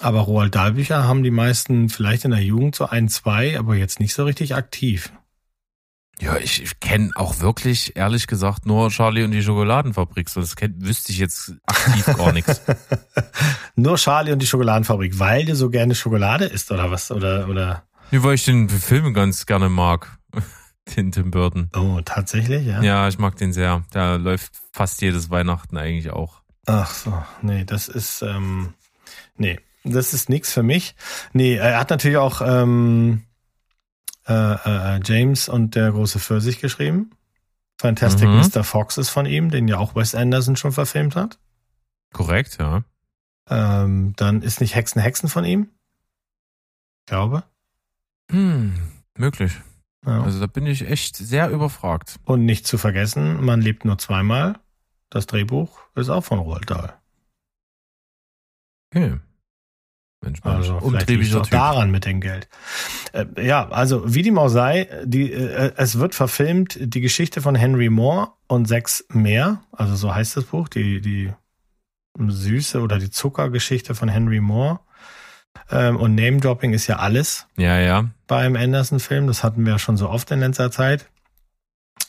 Aber Roald Dahl Bücher haben die meisten vielleicht in der Jugend so ein, zwei, aber jetzt nicht so richtig aktiv. Ja, ich, ich kenne auch wirklich, ehrlich gesagt, nur Charlie und die Schokoladenfabrik. So, das kenn, wüsste ich jetzt aktiv gar nichts. Nur Charlie und die Schokoladenfabrik, weil du so gerne Schokolade isst oder was? Oder, oder? Nur weil ich den Film ganz gerne mag. Den Tim Burton. Oh, tatsächlich, ja. Ja, ich mag den sehr. Der läuft fast jedes Weihnachten eigentlich auch. Ach so, nee, das ist, ähm, nee, das ist nix für mich. Nee, er hat natürlich auch ähm, äh, äh, James und der große Pfirsich geschrieben. Fantastic Mhm. Mr. Fox ist von ihm, den ja auch Wes Anderson schon verfilmt hat. Korrekt, ja. Ähm, dann ist nicht Hexen Hexen von ihm. Ich glaube. Hm, möglich. Ja. Also da bin ich echt sehr überfragt. Und nicht zu vergessen, man lebt nur zweimal. Das Drehbuch ist auch von Roald Dahl. Okay. Mensch, Mensch. Also Umtriebiger auch Typ. daran mit dem Geld. Äh, ja, also wie dem auch sei, die, äh, es wird verfilmt die Geschichte von Henry Moore und sechs mehr, also so heißt das Buch, die, die Süße oder die Zuckergeschichte von Henry Moore. Ähm, und Name-Dropping ist ja alles Ja, ja. beim Anderson-Film, das hatten wir ja schon so oft in letzter Zeit.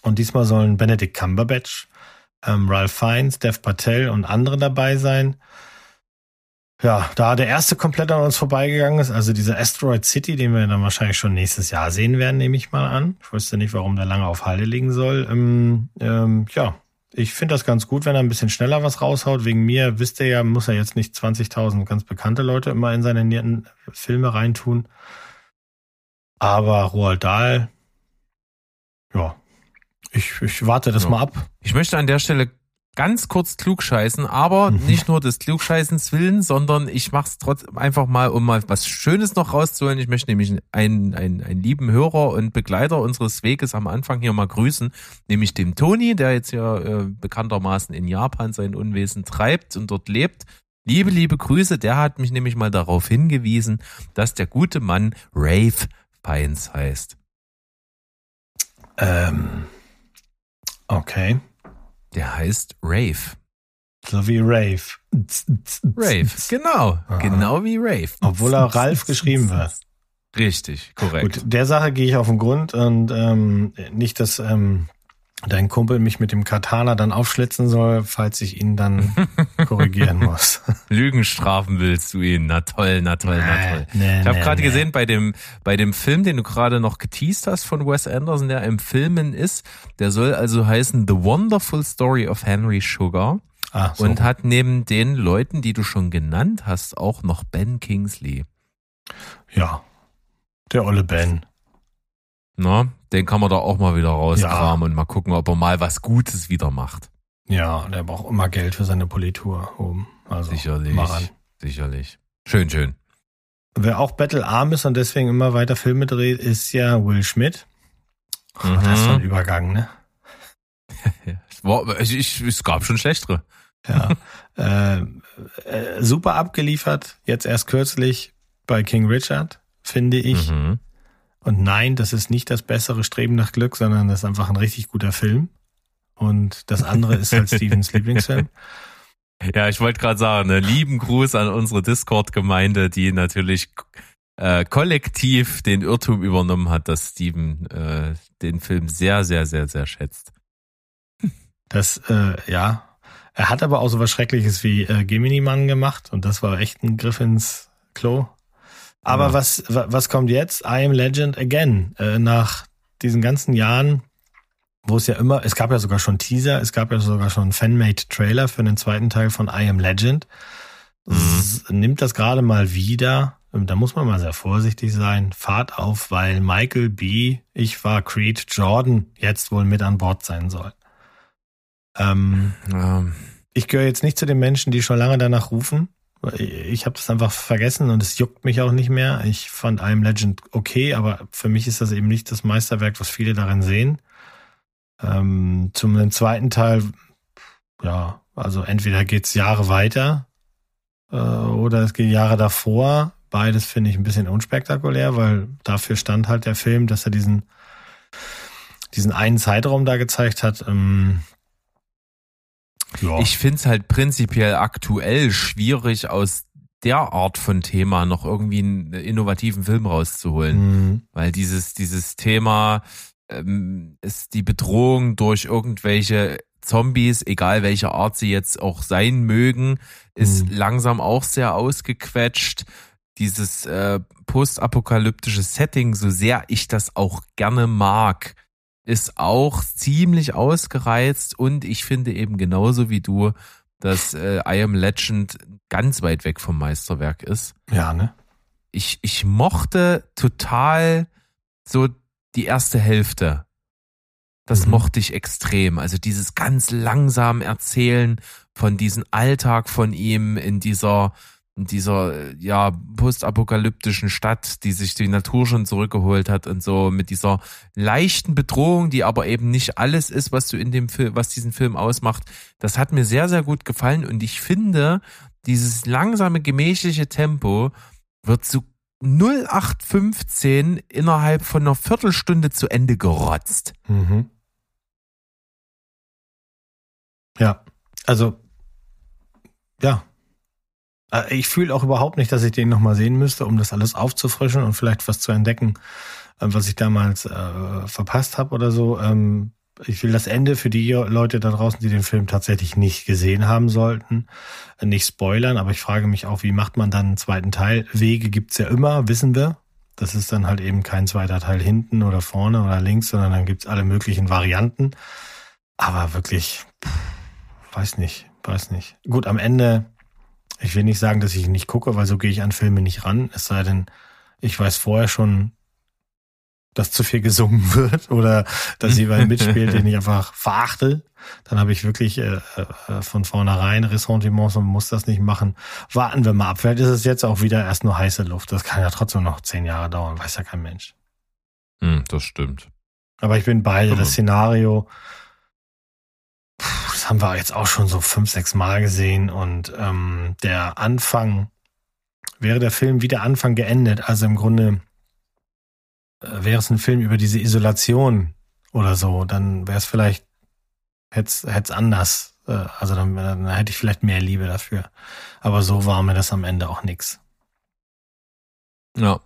Und diesmal sollen Benedict Cumberbatch, ähm, Ralph Fiennes, Dev Patel und andere dabei sein. Ja, da der erste komplett an uns vorbeigegangen ist, also dieser Asteroid City, den wir dann wahrscheinlich schon nächstes Jahr sehen werden, nehme ich mal an. Ich wusste nicht, warum der lange auf Halde liegen soll. Ähm, ähm, ja, ich finde das ganz gut, wenn er ein bisschen schneller was raushaut. Wegen mir, wisst ihr ja, muss er jetzt nicht 20.000 ganz bekannte Leute immer in seine näheren Filme reintun. Aber Roald Dahl, ja, ich, ich warte das Ja. mal ab. Ich möchte an der Stelle ganz kurz klugscheißen, aber Mhm. nicht nur des Klugscheißens willen, sondern ich mache es trotzdem einfach mal, um mal was Schönes noch rauszuholen. Ich möchte nämlich einen, einen, einen lieben Hörer und Begleiter unseres Weges am Anfang hier mal grüßen, nämlich dem Toni, der jetzt ja äh, bekanntermaßen in Japan sein Unwesen treibt und dort lebt. Liebe, liebe Grüße, der hat mich nämlich mal darauf hingewiesen, dass der gute Mann Rave Fiennes heißt. Ähm, okay. Der heißt Rave. So wie Rave. Rave, genau. Aha. Genau wie Rave. Obwohl er Ralf geschrieben wird. Richtig, korrekt. Gut, der Sache gehe ich auf den Grund und ähm, nicht, dass ähm, dein Kumpel mich mit dem Katana dann aufschlitzen soll, falls ich ihn dann korrigieren muss. Lügen strafen willst du ihn. Na toll, na toll, na toll. Nee, Ich habe nee, gerade gesehen, bei dem, bei dem Film, den du gerade noch geteased hast von Wes Anderson, der im Filmen ist, der soll also heißen The Wonderful Story of Henry Sugar Ah, so. und hat neben den Leuten, die du schon genannt hast, auch noch Ben Kingsley. ja, der olle Ben. Na, den kann man da auch mal wieder rauskramen und mal gucken, ob er mal was Gutes wieder macht. Ja, der braucht immer Geld für seine Politur oben. Also Sicherlich. Sicherlich. Schön, schön. Wer auch battlearm ist und deswegen immer weiter Filme dreht, ist ja Will Schmidt. Mhm. Das ist so ein Übergang, ne? Ich, ich, es gab schon schlechtere. Ja. äh, äh, super abgeliefert, jetzt erst kürzlich bei King Richard, finde ich. Mhm. Und nein, das ist nicht das bessere Streben nach Glück, sondern das ist einfach ein richtig guter Film. Und das andere ist halt Stevens Lieblingsfilm. Ja, ich wollte gerade sagen, ne, lieben Gruß an unsere Discord-Gemeinde, die natürlich äh, kollektiv den Irrtum übernommen hat, dass Steven äh, den Film sehr, sehr, sehr, sehr schätzt. Das, äh, ja, Er hat aber auch so was Schreckliches wie äh, Gemini-Mann gemacht und das war echt ein Griff ins Klo. Aber Ja. was, wa- was kommt jetzt? I am Legend again. Äh, nach diesen ganzen Jahren, wo es ja immer, es gab ja sogar schon Teaser, es gab ja sogar schon einen Fan-Made-Trailer für den zweiten Teil von I am Legend. S- Nimmt das gerade mal wieder, ähm, da muss man mal sehr vorsichtig sein, Fahrt auf, weil Michael B., ich war Creed Jordan, jetzt wohl mit an Bord sein soll. Ähm, Ähm, ich gehöre jetzt nicht zu den Menschen, die schon lange danach rufen. Ich habe das einfach vergessen und es juckt mich auch nicht mehr. Ich fand I Am Legend okay, aber für mich ist das eben nicht das Meisterwerk, was viele darin sehen. Ähm, zum zweiten Teil, ja, also entweder geht's Jahre weiter äh, oder es geht Jahre davor. Beides finde ich ein bisschen unspektakulär, weil dafür stand halt der Film, dass er diesen diesen einen Zeitraum da gezeigt hat. Ähm, ja. Ich find's halt prinzipiell aktuell schwierig, aus der Art von Thema noch irgendwie einen innovativen Film rauszuholen. Mhm. Weil dieses, dieses Thema ähm, ist die Bedrohung durch irgendwelche Zombies, egal welcher Art sie jetzt auch sein mögen, ist Mhm. langsam auch sehr ausgequetscht. Dieses äh, postapokalyptische Setting, so sehr ich das auch gerne mag, ist auch ziemlich ausgereizt und ich finde eben genauso wie du, dass äh, I Am Legend ganz weit weg vom Meisterwerk ist Ja, ne? ich, ich mochte total so die erste Hälfte. Das Mhm. mochte ich extrem. Also dieses ganz langsam Erzählen von diesem Alltag von ihm in dieser, dieser, ja, postapokalyptischen Stadt, die sich die Natur schon zurückgeholt hat und so mit dieser leichten Bedrohung, die aber eben nicht alles ist, was du in dem Film, was diesen Film ausmacht. Das hat mir sehr, sehr gut gefallen und ich finde, dieses langsame, gemächliche Tempo wird zu 0815 innerhalb von einer Viertelstunde zu Ende gerotzt. Mhm. Ja, also, ja. Äh, Ich fühle auch überhaupt nicht, dass ich den nochmal sehen müsste, um das alles aufzufrischen und vielleicht was zu entdecken, äh, was ich damals äh, verpasst habe oder so. Ähm, ich will das Ende für die Leute da draußen, die den Film tatsächlich nicht gesehen haben sollten, äh, nicht spoilern, aber ich frage mich auch, wie macht man dann einen zweiten Teil? Wege gibt's ja immer, wissen wir. Das ist dann halt eben kein zweiter Teil hinten oder vorne oder links, sondern dann gibt's alle möglichen Varianten. Aber wirklich, pff, weiß nicht, weiß nicht. Gut, am Ende, ich will nicht sagen, dass ich nicht gucke, weil so gehe ich an Filme nicht ran. Es sei denn, ich weiß vorher schon, dass zu viel gesungen wird oder dass jemand mitspielt, den ich einfach verachte. Dann habe ich wirklich äh, äh, von vornherein Ressentiments und muss das nicht machen. Warten wir mal ab. Vielleicht ist es jetzt auch wieder erst nur heiße Luft. Das kann ja trotzdem noch zehn Jahre dauern, weiß ja kein Mensch. Hm, das stimmt. Aber ich bin beide. Das Szenario, puh, haben wir jetzt auch schon so fünf, sechs Mal gesehen. Und ähm, der Anfang, wäre der Film wie der Anfang geendet, also im Grunde äh, wäre es ein Film über diese Isolation oder so, dann wäre es vielleicht, hätte es anders. Äh, also dann, dann hätte ich vielleicht mehr Liebe dafür. Aber so war mir das am Ende auch nix. Ja.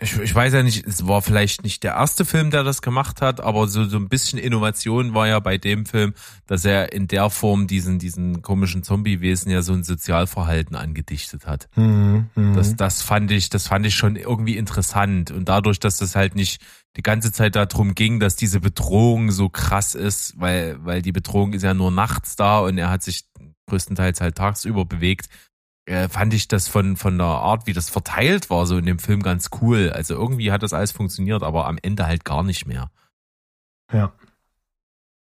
Ich, ich weiß ja nicht, es war vielleicht nicht der erste Film, der das gemacht hat, aber so, so ein bisschen Innovation war ja bei dem Film, dass er in der Form diesen, diesen komischen Zombiewesen ja so ein Sozialverhalten angedichtet hat. Mhm, mhm. Das, das fand ich, das fand ich schon irgendwie interessant. Und dadurch, dass das halt nicht die ganze Zeit darum ging, dass diese Bedrohung so krass ist, weil, weil die Bedrohung ist ja nur nachts da und er hat sich größtenteils halt tagsüber bewegt, äh, fand ich das von, von der Art, wie das verteilt war, so in dem Film ganz cool. Also irgendwie hat das alles funktioniert, aber am Ende halt gar nicht mehr. ja.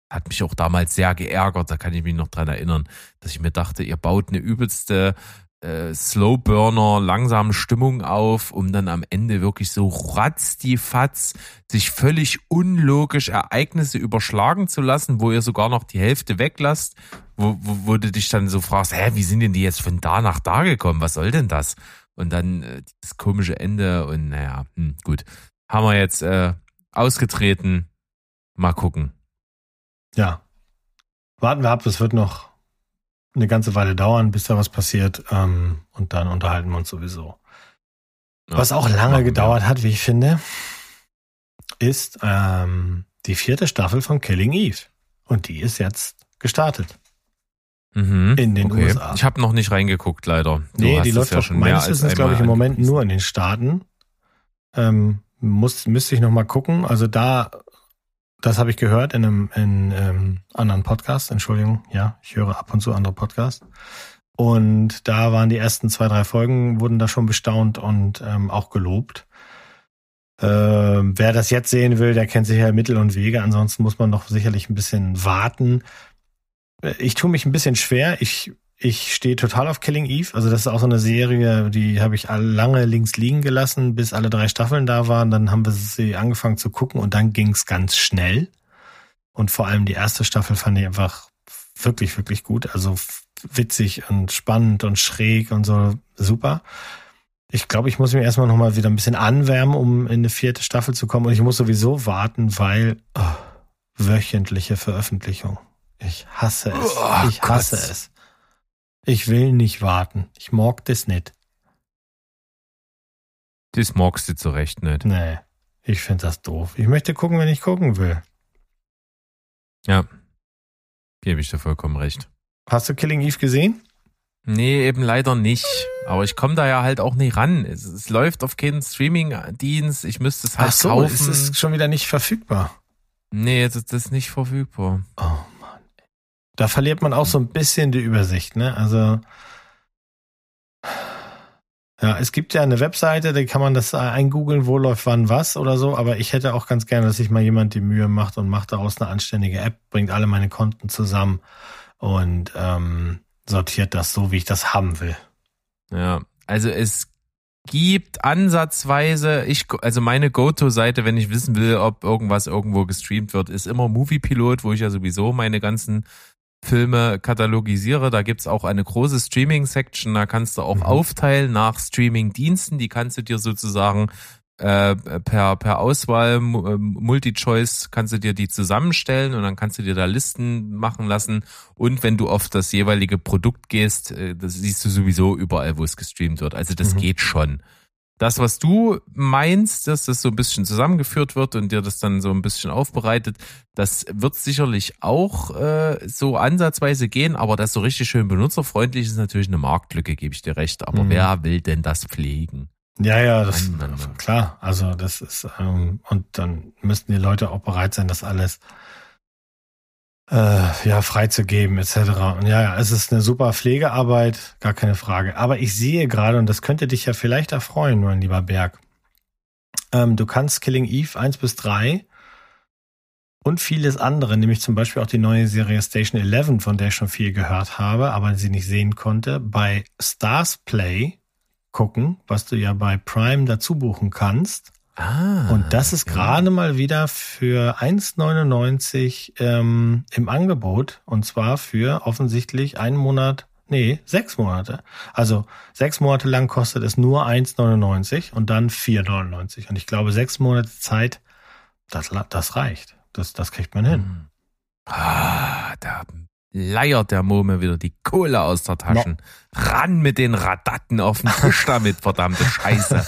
Hat mich auch damals sehr geärgert, da kann ich mich noch dran erinnern, dass ich mir dachte, ihr baut eine übelste äh, Slowburner, langsame Stimmung auf, um dann am Ende wirklich so ratzdifatz sich völlig unlogisch Ereignisse überschlagen zu lassen, wo ihr sogar noch die Hälfte weglasst, wo, wo, wo du dich dann so fragst, hä, wie sind denn die jetzt von da nach da gekommen? Was soll denn das? Und dann äh, dieses komische Ende und naja, hm, gut. Haben wir jetzt äh, ausgetreten. Mal gucken. Ja. Warten wir ab, es wird noch eine ganze Weile dauern, bis da was passiert. Ähm, und dann unterhalten wir uns sowieso. Ja, was auch lange wir. gedauert hat, wie ich finde, ist ähm, die vierte Staffel von Killing Eve. Und die ist jetzt gestartet. Mhm. in den okay. USA. Ich habe noch nicht reingeguckt, leider. Du Nee, die läuft ja doch schon meines Wissens, glaube ich, im Moment nur in den Staaten. Ähm, muss, müsste ich noch mal gucken. Also da, das habe ich gehört in einem in, ähm, anderen Podcast. Entschuldigung, ja, ich höre ab und zu andere Podcasts. Und da waren die ersten zwei, drei Folgen, wurden da schon bestaunt und ähm, auch gelobt. Ähm, wer das jetzt sehen will, der kennt sicher Mittel und Wege. Ansonsten muss man noch sicherlich ein bisschen warten. Äh, Ich tue mich ein bisschen schwer. Ich, ich stehe total auf Killing Eve. Also das ist auch so eine Serie, die habe ich alle lange links liegen gelassen, bis alle drei Staffeln da waren. Dann haben wir sie angefangen zu gucken und dann ging es ganz schnell. Und vor allem die erste Staffel fand ich einfach wirklich, wirklich gut. Also witzig und spannend und schräg und so super. Ich glaube, ich muss mich erstmal nochmal wieder ein bisschen anwärmen, um in eine vierte Staffel zu kommen. Und ich muss sowieso warten, weil oh, wöchentliche Veröffentlichung. Ich hasse es. Oh ich hasse Gott. es. Ich will nicht warten. Ich mag das nicht. Das magst du zurecht nicht. Nee, ich finde das doof. Ich möchte gucken, wenn ich gucken will. Ja. Gebe ich dir vollkommen recht. Hast du Killing Eve gesehen? Nee, eben leider nicht. Aber ich komme da ja halt auch nicht ran. Es, es läuft auf keinen Streaming-Dienst. Ich müsste es halt Ach so, kaufen. es ist schon wieder nicht verfügbar. nee, das, ist nicht verfügbar. Oh. Da verliert man auch so ein bisschen die Übersicht, ne? Also ja, es gibt ja eine Webseite, da kann man das äh, eingoogeln, wo läuft wann was oder so, aber ich hätte auch ganz gerne, dass sich mal jemand die Mühe macht und macht daraus eine anständige App, bringt alle meine Konten zusammen und ähm, sortiert das so, wie ich das haben will. Ja, also es gibt ansatzweise, ich, also meine Go-To-Seite, wenn ich wissen will, ob irgendwas irgendwo gestreamt wird, ist immer Moviepilot, wo ich ja sowieso meine ganzen Filme katalogisiere. Da gibt's auch eine große Streaming-Section, da kannst du auch Mhm. aufteilen nach Streaming-Diensten, die kannst du dir sozusagen äh, per, per Auswahl, ähm, Multi-Choice, kannst du dir die zusammenstellen und dann kannst du dir da Listen machen lassen. Und wenn du auf das jeweilige Produkt gehst, äh, das siehst du sowieso überall, wo es gestreamt wird. Also das Mhm. geht schon. Das, was du meinst, dass das so ein bisschen zusammengeführt wird und dir das dann so ein bisschen aufbereitet, das wird sicherlich auch äh, so ansatzweise gehen, aber das so richtig schön benutzerfreundlich ist natürlich eine Marktlücke, gebe ich dir recht. Aber Mhm. wer will denn das pflegen? Ja, ja, das Mann, Mann, Mann. klar. Also das ist ähm, und dann müssten die Leute auch bereit sein, das alles äh, ja freizugeben etc. Und ja, ja, es ist eine super Pflegearbeit, gar keine Frage. Aber ich sehe gerade und das könnte dich ja vielleicht erfreuen, mein lieber Berg. Ähm, du kannst Killing Eve 1 bis 3 und vieles andere, nämlich zum Beispiel auch die neue Serie Station 11, von der ich schon viel gehört habe, aber sie nicht sehen konnte, bei Stars Play gucken, was du ja bei Prime dazu buchen kannst. Ah, Und das ist ja. gerade mal wieder für 1,99 ähm, im Angebot. Und zwar für offensichtlich einen Monat, nee, sechs Monate. Also sechs Monate lang kostet es nur 1,99 und dann 4,99. Und ich glaube, sechs Monate Zeit, das, das reicht. Das, das kriegt man hin. Hm. Ah, da leiert der Mome wieder die Kohle aus der Taschen. Ran mit den Radatten auf den Tisch damit, verdammte Scheiße.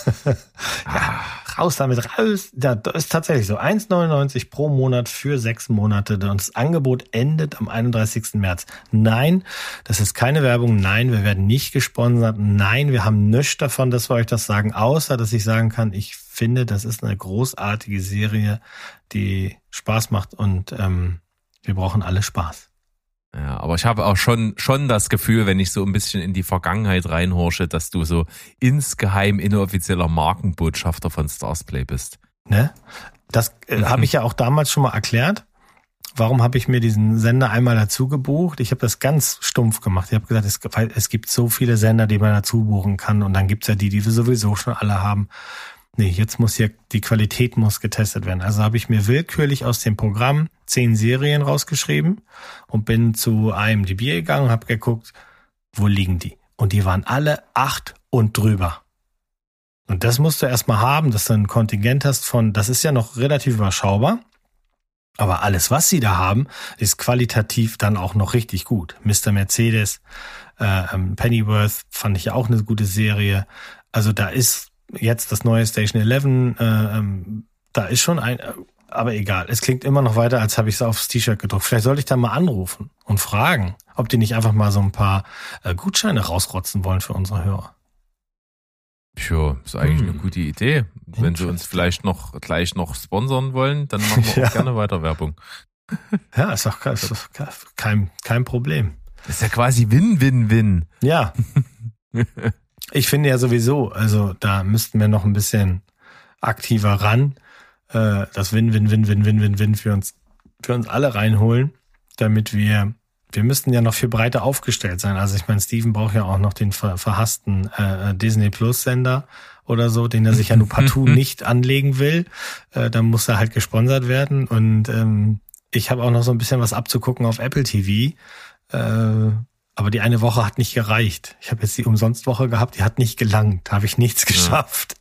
Ah, Raus damit, raus. Das ist tatsächlich so. 1,99 pro Monat für sechs Monate. Das Angebot endet am 31. März. Nein, das ist keine Werbung. Nein, wir werden nicht gesponsert. Nein, wir haben nichts davon, dass wir euch das sagen, außer dass ich sagen kann, ich finde, das ist eine großartige Serie, die Spaß macht und ähm, wir brauchen alle Spaß. Ja, aber ich habe auch schon, schon das Gefühl, wenn ich so ein bisschen in die Vergangenheit reinhorsche, dass du so insgeheim inoffizieller Markenbotschafter von Starsplay bist. Ne? Das äh, Mhm. habe ich ja auch damals schon mal erklärt. Warum habe ich mir diesen Sender einmal dazu gebucht? Ich habe das ganz stumpf gemacht. Ich habe gesagt, es, es gibt so viele Sender, die man dazu buchen kann. Und dann gibt's ja die, die wir sowieso schon alle haben. Nee, jetzt muss hier, die Qualität muss getestet werden. Also habe ich mir willkürlich aus dem Programm zehn Serien rausgeschrieben und bin zu IMDb gegangen und habe geguckt, wo liegen die? Und die waren alle acht und drüber. Und das musst du erstmal haben, dass du ein Kontingent hast von, das ist ja noch relativ überschaubar. Aber alles, was sie da haben, ist qualitativ dann auch noch richtig gut. Mr. Mercedes, äh, ähm, Pennyworth fand ich ja auch eine gute Serie. Also da ist jetzt das neue Station 11, äh, ähm, da ist schon ein, aber egal. Es klingt immer noch weiter, als habe ich es aufs T-Shirt gedruckt. Vielleicht sollte ich da mal anrufen und fragen, ob die nicht einfach mal so ein paar äh, Gutscheine rausrotzen wollen für unsere Hörer. Tja, ist eigentlich Hm. eine gute Idee. Wenn sie uns vielleicht noch gleich noch sponsern wollen, dann machen wir Ja. auch gerne weiter Werbung. Ja, ist doch, ist doch kein, kein Problem. Das ist ja quasi Win-Win-Win. Ja. Ich finde ja sowieso, also da müssten wir noch ein bisschen aktiver ran, äh, das Win, Win, Win, Win, Win, Win, Win für uns, für uns alle reinholen, damit wir, wir müssten ja noch viel breiter aufgestellt sein. Also ich meine, Steven braucht ja auch noch den ver, verhassten äh, Disney Plus Sender oder so, den er sich ja nur partout nicht anlegen will. Äh, dann muss er halt gesponsert werden und ähm, ich habe auch noch so ein bisschen was abzugucken auf Apple TV. Äh, aber die eine Woche hat nicht gereicht. Ich habe jetzt die Umsonstwoche gehabt, die hat nicht gelangt. Da habe ich nichts geschafft.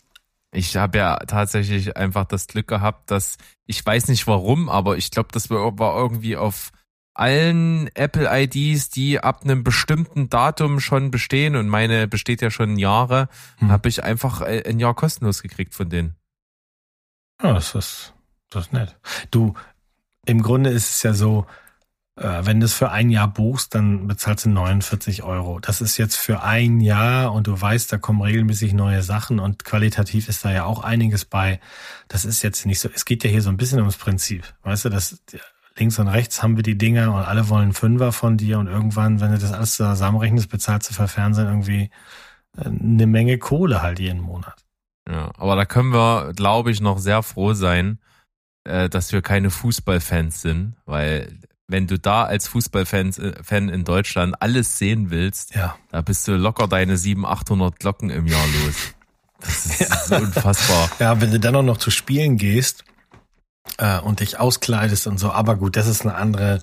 Ich habe ja tatsächlich einfach das Glück gehabt, dass ich weiß nicht warum, aber ich glaube, das war irgendwie auf allen Apple IDs, die ab einem bestimmten Datum schon bestehen und meine besteht ja schon Jahre, Hm. habe ich einfach äh, ein Jahr kostenlos gekriegt von denen. Ja, das ist, das ist nett. Du, im Grunde ist es ja so, wenn du es für ein Jahr buchst, dann bezahlst du 49 Euro. Das ist jetzt für ein Jahr und du weißt, da kommen regelmäßig neue Sachen und qualitativ ist da ja auch einiges bei. Das ist jetzt nicht so, es geht ja hier so ein bisschen ums Prinzip. Weißt du, das, links und rechts haben wir die Dinger und alle wollen Fünfer von dir und irgendwann, wenn du das alles zusammenrechnest, bezahlst du für Fernsehen irgendwie äh, eine Menge Kohle halt jeden Monat. Ja, aber da können wir, glaube ich, noch sehr froh sein, äh, dass wir keine Fußballfans sind, weil wenn du da als Fußballfan äh, Fan in Deutschland alles sehen willst, Ja. da bist du locker deine 700, 800 Glocken im Jahr los. Das ist so unfassbar. Ja, wenn du dann auch noch zu Spielen gehst äh, und dich auskleidest und so, aber gut, das ist eine andere,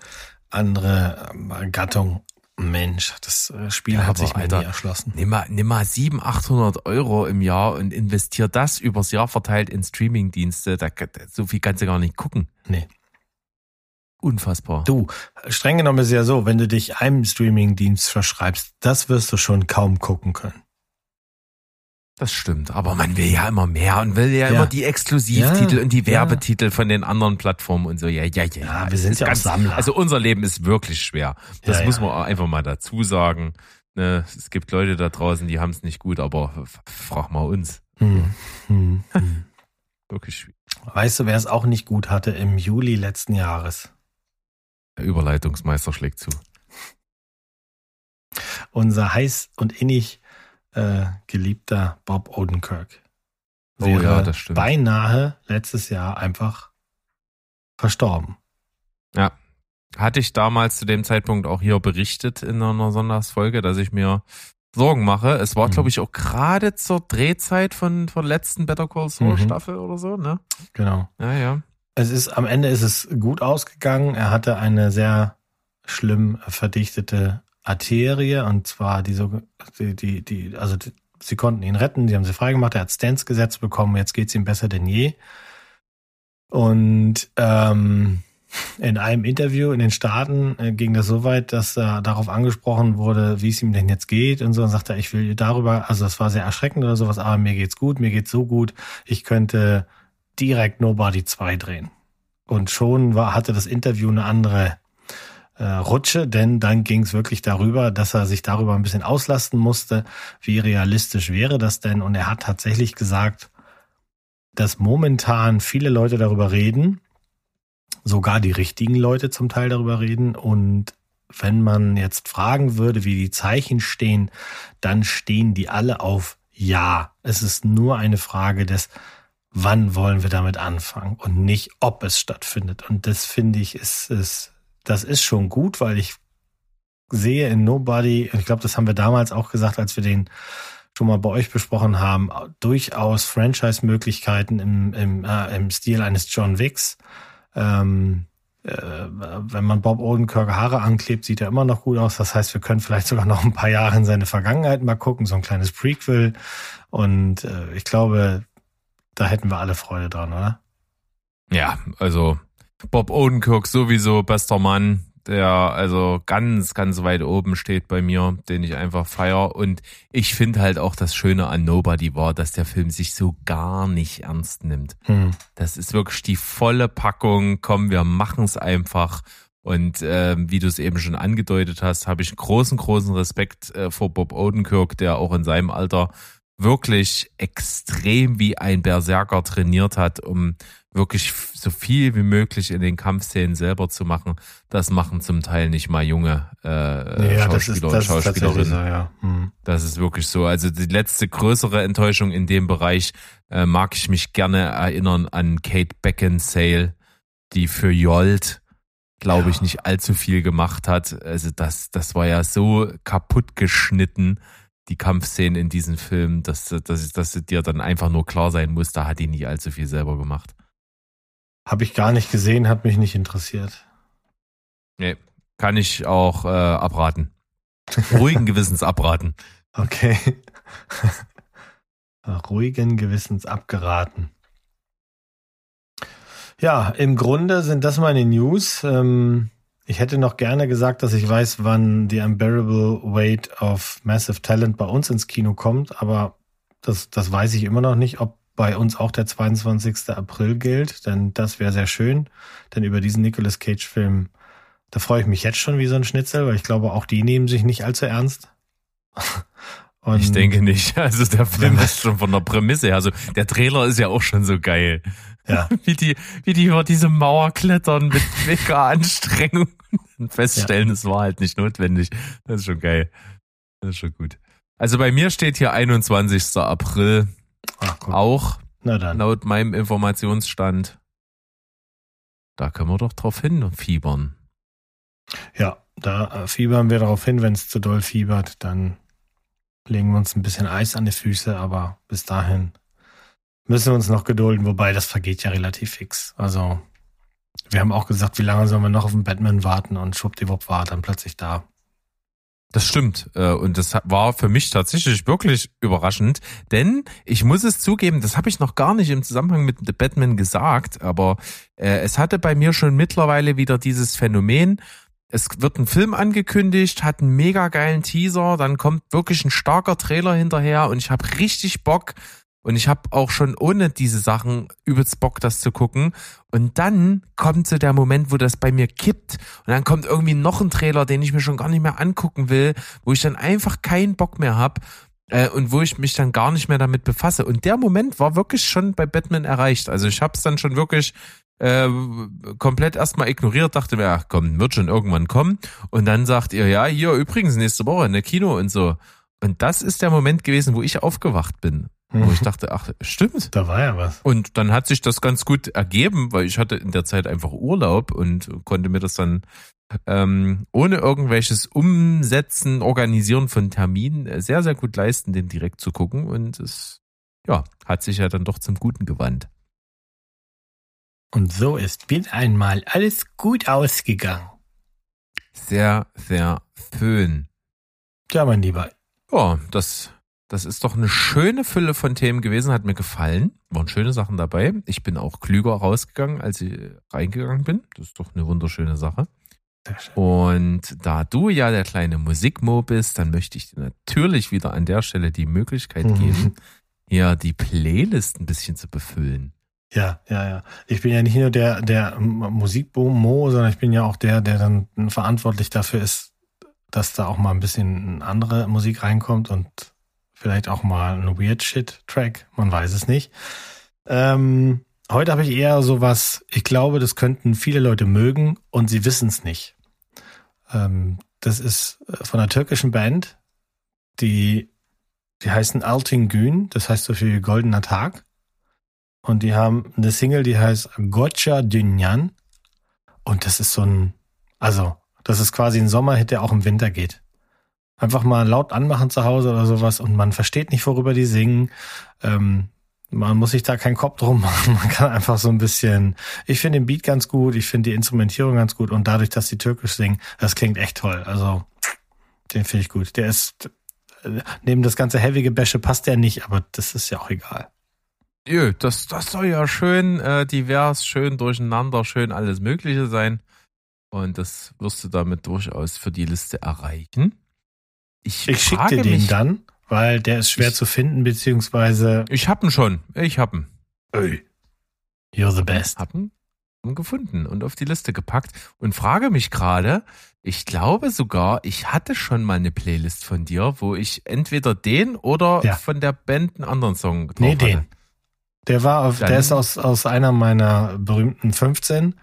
andere ähm, Gattung. Mensch, das äh, Spiel Ja, hat sich mir Alter, nie erschlossen. Nimm mal, nimm mal 700, 800 Euro im Jahr und investier das übers Jahr verteilt in Streamingdienste. Da, so viel kannst du gar nicht gucken. Nee. Unfassbar. Du, streng genommen ist es ja so, wenn du dich einem Streamingdienst verschreibst, das wirst du schon kaum gucken können. Das stimmt, aber man will ja immer mehr und will ja, Ja. immer die Exklusivtitel Ja, und die ja. Werbetitel von den anderen Plattformen und so. Ja, ja, ja. Ja, wir sind ja auch Sammler. Also unser Leben ist wirklich schwer. Das Ja, muss ja. man auch einfach mal dazu sagen. Ne, es gibt Leute da draußen, die haben es nicht gut, aber frag mal uns. Hm. Hm. Hm. Wirklich schwierig. Weißt du, wer es auch nicht gut hatte im Juli letzten Jahres? Der Überleitungsmeister schlägt zu. Unser heiß und innig äh, geliebter Bob Odenkirk. Oh Wäre ja, das stimmt. beinahe letztes Jahr einfach verstorben. Ja. Hatte ich damals zu dem Zeitpunkt auch hier berichtet in einer Sonntagsfolge, dass ich mir Sorgen mache. Es war, Mhm. glaube ich, auch gerade zur Drehzeit von, von letzten Better Call Saul Mhm. Staffel oder so, ne? Genau. Ja, ja. Es ist am Ende ist es gut ausgegangen. Er hatte eine sehr schlimm verdichtete Arterie und zwar die so die die, die also die, sie konnten ihn retten, sie haben sie freigemacht, er hat Stents gesetzt bekommen, jetzt geht's ihm besser denn je. Und ähm, in einem Interview in den Staaten äh, ging das so weit, dass er darauf angesprochen wurde, wie es ihm denn jetzt geht und so. Und sagte er, ich will darüber, also das war sehr erschreckend oder sowas, aber mir geht's gut, mir geht's so gut, ich könnte direkt Nobody 2 drehen. Und schon war, hatte das Interview eine andere äh, Rutsche, denn dann ging es wirklich darüber, dass er sich darüber ein bisschen auslasten musste, wie realistisch wäre das denn. Und er hat tatsächlich gesagt, dass momentan viele Leute darüber reden, sogar die richtigen Leute zum Teil darüber reden. Und wenn man jetzt fragen würde, wie die Zeichen stehen, dann stehen die alle auf Ja. Es ist nur eine Frage des, wann wollen wir damit anfangen und nicht, ob es stattfindet. Und das finde ich, ist, ist, das ist schon gut, weil ich sehe in Nobody, ich glaube, das haben wir damals auch gesagt, als wir den schon mal bei euch besprochen haben, durchaus Franchise-Möglichkeiten im, im, äh, im Stil eines John Wicks. Ähm, äh, wenn man Bob Odenkirk Haare anklebt, sieht er immer noch gut aus. Das heißt, wir können vielleicht sogar noch ein paar Jahre in seine Vergangenheit mal gucken, so ein kleines Prequel. Und äh, ich glaube, da hätten wir alle Freude dran, oder? Ja, also Bob Odenkirk sowieso bester Mann. der also ganz, ganz weit oben steht bei mir, den ich einfach feier. Und ich finde halt auch das Schöne an Nobody war, dass der Film sich so gar nicht ernst nimmt. Hm. Das ist wirklich die volle Packung. Komm, wir machen es einfach. Und äh, wie du es eben schon angedeutet hast, habe ich großen, großen Respekt äh, vor Bob Odenkirk, der auch in seinem Alter wirklich extrem wie ein Berserker trainiert hat, um wirklich so viel wie möglich in den Kampfszenen selber zu machen. Das machen zum Teil nicht mal junge äh, Ja, Schauspieler und tatsächlich so, Schauspielerinnen. ja. Hm. Das ist wirklich so. Also die letzte größere Enttäuschung in dem Bereich äh, mag ich mich gerne erinnern an Kate Beckinsale, die für Jolt, glaube ich, Ja. nicht allzu viel gemacht hat. Also das, das war ja so kaputt geschnitten, die Kampfszenen in diesem Film, dass, dass, dass dir dann einfach nur klar sein muss, da hat die nicht allzu viel selber gemacht. Habe ich gar nicht gesehen, hat mich nicht interessiert. Nee, kann ich auch äh, abraten. Ruhigen Gewissens abraten. Okay. Ruhigen Gewissens abgeraten. Ja, im Grunde sind das meine News. Ähm, ich hätte noch gerne gesagt, dass ich weiß, wann The Unbearable Weight of Massive Talent bei uns ins Kino kommt, aber das, das weiß ich immer noch nicht, ob bei uns auch der 22. April gilt, denn das wäre sehr schön. Denn über diesen Nicolas Cage-Film, da freue ich mich jetzt schon wie so ein Schnitzel, weil ich glaube, auch die nehmen sich nicht allzu ernst. Und Ich denke nicht. Also der Film ist schon von der Prämisse her. Also der Trailer ist ja auch schon so geil. Ja. Wie die, wie die über diese Mauer klettern mit mega Anstrengung und feststellen, es war halt nicht notwendig. Das ist schon geil. Das ist schon gut. Also bei mir steht hier 21. April Ach, auch Na dann. laut meinem Informationsstand. Da können wir doch drauf hin fiebern. Ja, da äh, fiebern wir darauf hin, wenn es zu doll fiebert, dann legen wir uns ein bisschen Eis an die Füße, aber bis dahin müssen wir uns noch gedulden, wobei das vergeht ja relativ fix. Also wir haben auch gesagt, wie lange sollen wir noch auf den Batman warten und schwuppdiwupp war dann plötzlich da. Das stimmt. Äh, Und das war für mich tatsächlich wirklich überraschend. Denn ich muss es zugeben, das habe ich noch gar nicht im Zusammenhang mit The Batman gesagt, aber äh, es hatte bei mir schon mittlerweile wieder dieses Phänomen. Es wird ein Film angekündigt, hat einen mega geilen Teaser, dann kommt wirklich ein starker Trailer hinterher und ich habe richtig Bock. Und ich habe auch schon ohne diese Sachen übelst Bock, das zu gucken. Und dann kommt so der Moment, wo das bei mir kippt. Und dann kommt irgendwie noch ein Trailer, den ich mir schon gar nicht mehr angucken will, wo ich dann einfach keinen Bock mehr hab äh, und wo ich mich dann gar nicht mehr damit befasse. Und der Moment war wirklich schon bei Batman erreicht. Also ich habe es dann schon wirklich äh, komplett erstmal ignoriert, dachte mir, ach komm, wird schon irgendwann kommen. Und dann sagt ihr, ja, hier übrigens nächste Woche in der Kino und so. Und das ist der Moment gewesen, wo ich aufgewacht bin. Wo ich dachte, ach, stimmt. Da war ja was. Und dann hat sich das ganz gut ergeben, weil ich hatte in der Zeit einfach Urlaub und konnte mir das dann ähm, ohne irgendwelches Umsetzen, Organisieren von Terminen äh, sehr, sehr gut leisten, den direkt zu gucken. Und es ja, hat sich ja dann doch zum Guten gewandt. Und so ist wieder einmal alles gut ausgegangen. Sehr, sehr schön. Ja, mein Lieber. Ja, das, das ist doch eine schöne Fülle von Themen gewesen, hat mir gefallen. Waren schöne Sachen dabei. Ich bin auch klüger rausgegangen, als ich reingegangen bin. Das ist doch eine wunderschöne Sache. Und da du ja der kleine Musikmo bist, dann möchte ich dir natürlich wieder an der Stelle die Möglichkeit Mhm. geben, hier die Playlist ein bisschen zu befüllen. Ja, ja, ja. Ich bin ja nicht nur der, der Musikboom-Mo, sondern ich bin ja auch der, der dann verantwortlich dafür ist, dass da auch mal ein bisschen andere Musik reinkommt und vielleicht auch mal ein Weird Shit-Track. Man weiß es nicht. Ähm, heute habe ich eher sowas, ich glaube, das könnten viele Leute mögen und sie wissen es nicht. Ähm, das ist äh, von einer türkischen Band, die, die heißen Altingün, das heißt so viel goldener Tag. Und die haben eine Single, die heißt Gotcha Dünyan. Und das ist so ein, also, das ist quasi ein Sommerhit, der auch im Winter geht. Einfach mal laut anmachen zu Hause oder sowas und man versteht nicht, worüber die singen. Ähm, man muss sich da keinen Kopf drum machen. Man kann einfach so ein bisschen, ich finde den Beat ganz gut, ich finde die Instrumentierung ganz gut und dadurch, dass die türkisch singen, das klingt echt toll. Also, den finde ich gut. Der ist, neben das ganze Heavy-Gebäsche passt der nicht, aber das ist ja auch egal. Jö, das, das soll ja schön äh, divers, schön durcheinander, schön alles Mögliche sein. Und das wirst du damit durchaus für die Liste erreichen. Ich, Ich schicke dir den mich, dann, weil der ist schwer Ich- zu finden, beziehungsweise, Ich hab ihn schon. Ich hab ihn. ey, you're the best. Hab ihn gefunden und auf die Liste gepackt und frage mich gerade, ich glaube sogar, ich hatte schon mal eine Playlist von dir, wo ich entweder den oder Ja. von der Band einen anderen Song drauf Nee, hatte. den. Der war auf, Dann- der ist aus, aus einer meiner berühmten 15,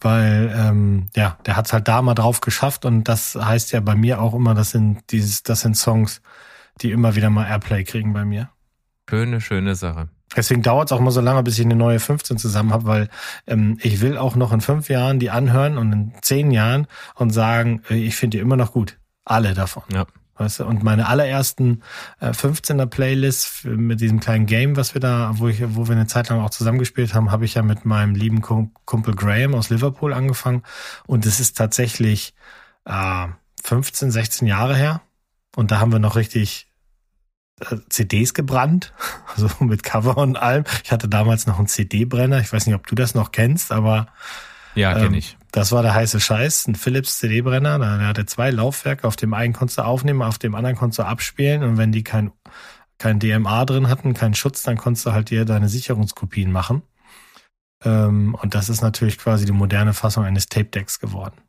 weil, ähm, ja, der hat's halt da mal drauf geschafft und das heißt ja bei mir auch immer, das sind dieses, das sind Songs, die immer wieder mal Airplay kriegen bei mir. Schöne, schöne Sache. Deswegen dauert es auch immer so lange, bis ich eine neue 15 zusammen habe, weil ähm, ich will auch noch in fünf Jahren die anhören und in zehn Jahren und sagen, äh, ich finde die immer noch gut. Alle davon. Ja. Weißt du? Und meine allerersten äh, 15er Playlists mit diesem kleinen Game, was wir da, wo ich, wo wir eine Zeit lang auch zusammengespielt haben, habe ich ja mit meinem lieben Kum- Kumpel Graham aus Liverpool angefangen. Und es ist tatsächlich äh, 15, 16 Jahre her. Und da haben wir noch richtig äh, CDs gebrannt, also mit Cover und allem. Ich hatte damals noch einen CD-Brenner. Ich weiß nicht, ob du das noch kennst, aber Ja, Ähm, kenne ich. Das war der heiße Scheiß, ein Philips CD-Brenner. Der hatte zwei Laufwerke. Auf dem einen konntest du aufnehmen, auf dem anderen konntest du abspielen. Und wenn die kein, kein DMA drin hatten, keinen Schutz, dann konntest du halt dir deine Sicherungskopien machen. Ähm, und das ist natürlich quasi die moderne Fassung eines Tape-Decks geworden.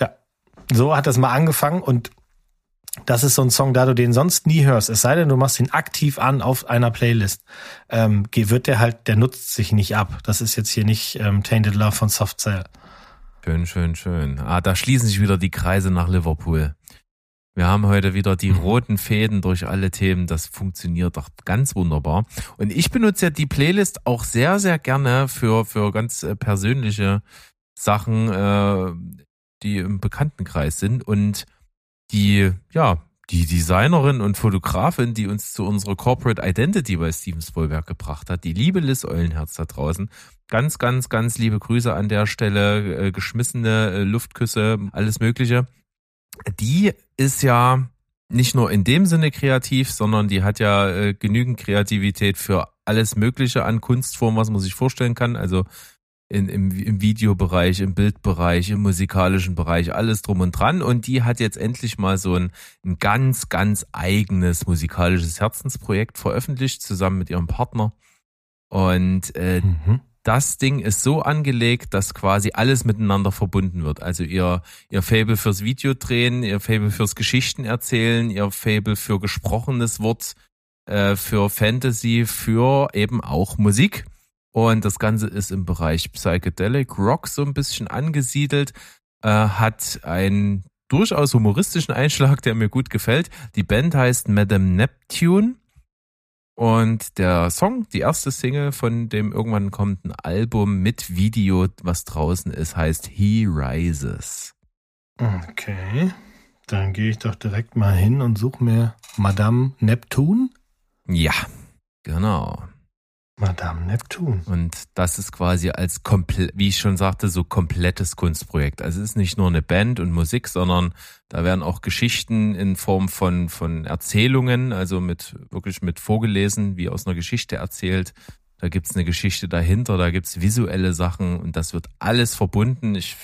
Ja, so hat das mal angefangen und das ist so ein Song, da du den sonst nie hörst, es sei denn, du machst ihn aktiv an auf einer Playlist, ähm, wird der halt, der nutzt sich nicht ab. Das ist jetzt hier nicht ähm, Tainted Love von Soft Cell. Schön, schön, schön. Ah, da schließen sich wieder die Kreise nach Liverpool. Wir haben heute wieder die Mhm. roten Fäden durch alle Themen. Das funktioniert doch ganz wunderbar. Und ich benutze ja die Playlist auch sehr, sehr gerne für, für ganz äh, persönliche Sachen, äh, die im Bekanntenkreis sind. Und die, ja, die Designerin und Fotografin, die uns zu unserer Corporate Identity bei Steven Spielberg gebracht hat, die liebe Liz Eulenherz da draußen. Ganz, ganz, ganz liebe Grüße an der Stelle, äh, geschmissene äh, Luftküsse, alles Mögliche. Die ist ja nicht nur in dem Sinne kreativ, sondern die hat ja äh, genügend Kreativität für alles Mögliche an Kunstformen, was man sich vorstellen kann. Also in, im, im Videobereich, im Bildbereich, im musikalischen Bereich, alles drum und dran. Und die hat jetzt endlich mal so ein, ein ganz, ganz eigenes musikalisches Herzensprojekt veröffentlicht, zusammen mit ihrem Partner. Und äh, Mhm. das Ding ist so angelegt, dass quasi alles miteinander verbunden wird. Also ihr, ihr Fable fürs Videodrehen, ihr Fable fürs Geschichten erzählen, ihr Fable für gesprochenes Wort, äh, für Fantasy, für eben auch Musik. Und das Ganze ist im Bereich Psychedelic Rock so ein bisschen angesiedelt, äh, hat einen durchaus humoristischen Einschlag, der mir gut gefällt. Die Band heißt Madame Neptune. Und der Song, die erste Single von dem irgendwann kommenden Album mit Video, was draußen ist, heißt He Rises. Okay. Dann gehe ich doch direkt mal hin und suche mir Madame Neptun. Ja, genau. Madame Neptun. Und das ist quasi als komplett, wie ich schon sagte, so komplettes Kunstprojekt. Also es ist nicht nur eine Band und Musik, sondern da werden auch Geschichten in Form von, von Erzählungen, also mit, wirklich mit vorgelesen, wie aus einer Geschichte erzählt. Da gibt's eine Geschichte dahinter, da gibt's visuelle Sachen und das wird alles verbunden. Ich,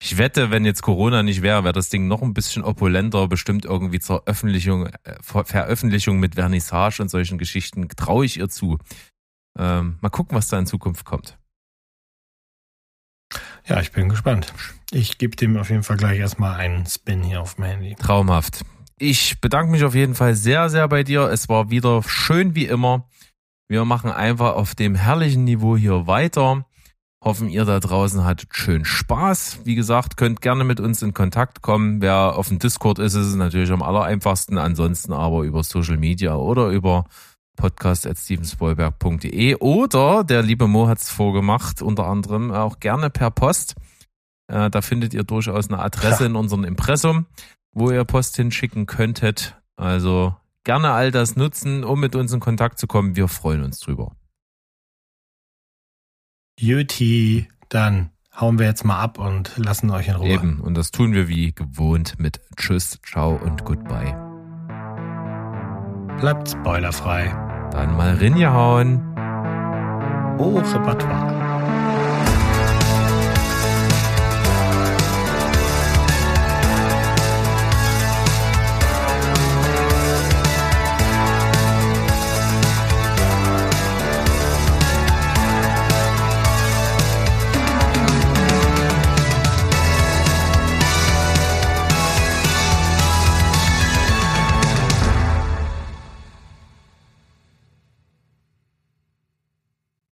ich wette, wenn jetzt Corona nicht wäre, wäre das Ding noch ein bisschen opulenter, bestimmt irgendwie zur Öffentlichung, äh, Ver Veröffentlichung mit Vernissage und solchen Geschichten traue ich ihr zu. Ähm, mal gucken, was da in Zukunft kommt. Ja, ich bin gespannt. Ich gebe dem auf jeden Fall gleich erstmal einen Spin hier auf dem Handy. Traumhaft. Ich bedanke mich auf jeden Fall sehr, sehr bei dir. Es war wieder schön wie immer. Wir machen einfach auf dem herrlichen Niveau hier weiter. Hoffen, ihr da draußen hattet schön Spaß. Wie gesagt, könnt gerne mit uns in Kontakt kommen. Wer auf dem Discord ist, ist es natürlich am allereinfachsten. Ansonsten aber über Social Media oder über podcast.stevenspoilberg.de oder der liebe Mo hat es vorgemacht, unter anderem auch gerne per Post. Äh, da findet ihr durchaus eine Adresse in unserem Impressum, wo ihr Post hinschicken könntet. Also gerne all das nutzen, um mit uns in Kontakt zu kommen. Wir freuen uns drüber. Juti, dann hauen wir jetzt mal ab und lassen euch in Ruhe. Eben. Und das tun wir wie gewohnt mit Tschüss, Ciao und Goodbye. Bleibt spoilerfrei. Dann mal ringehauen. Au repertoire.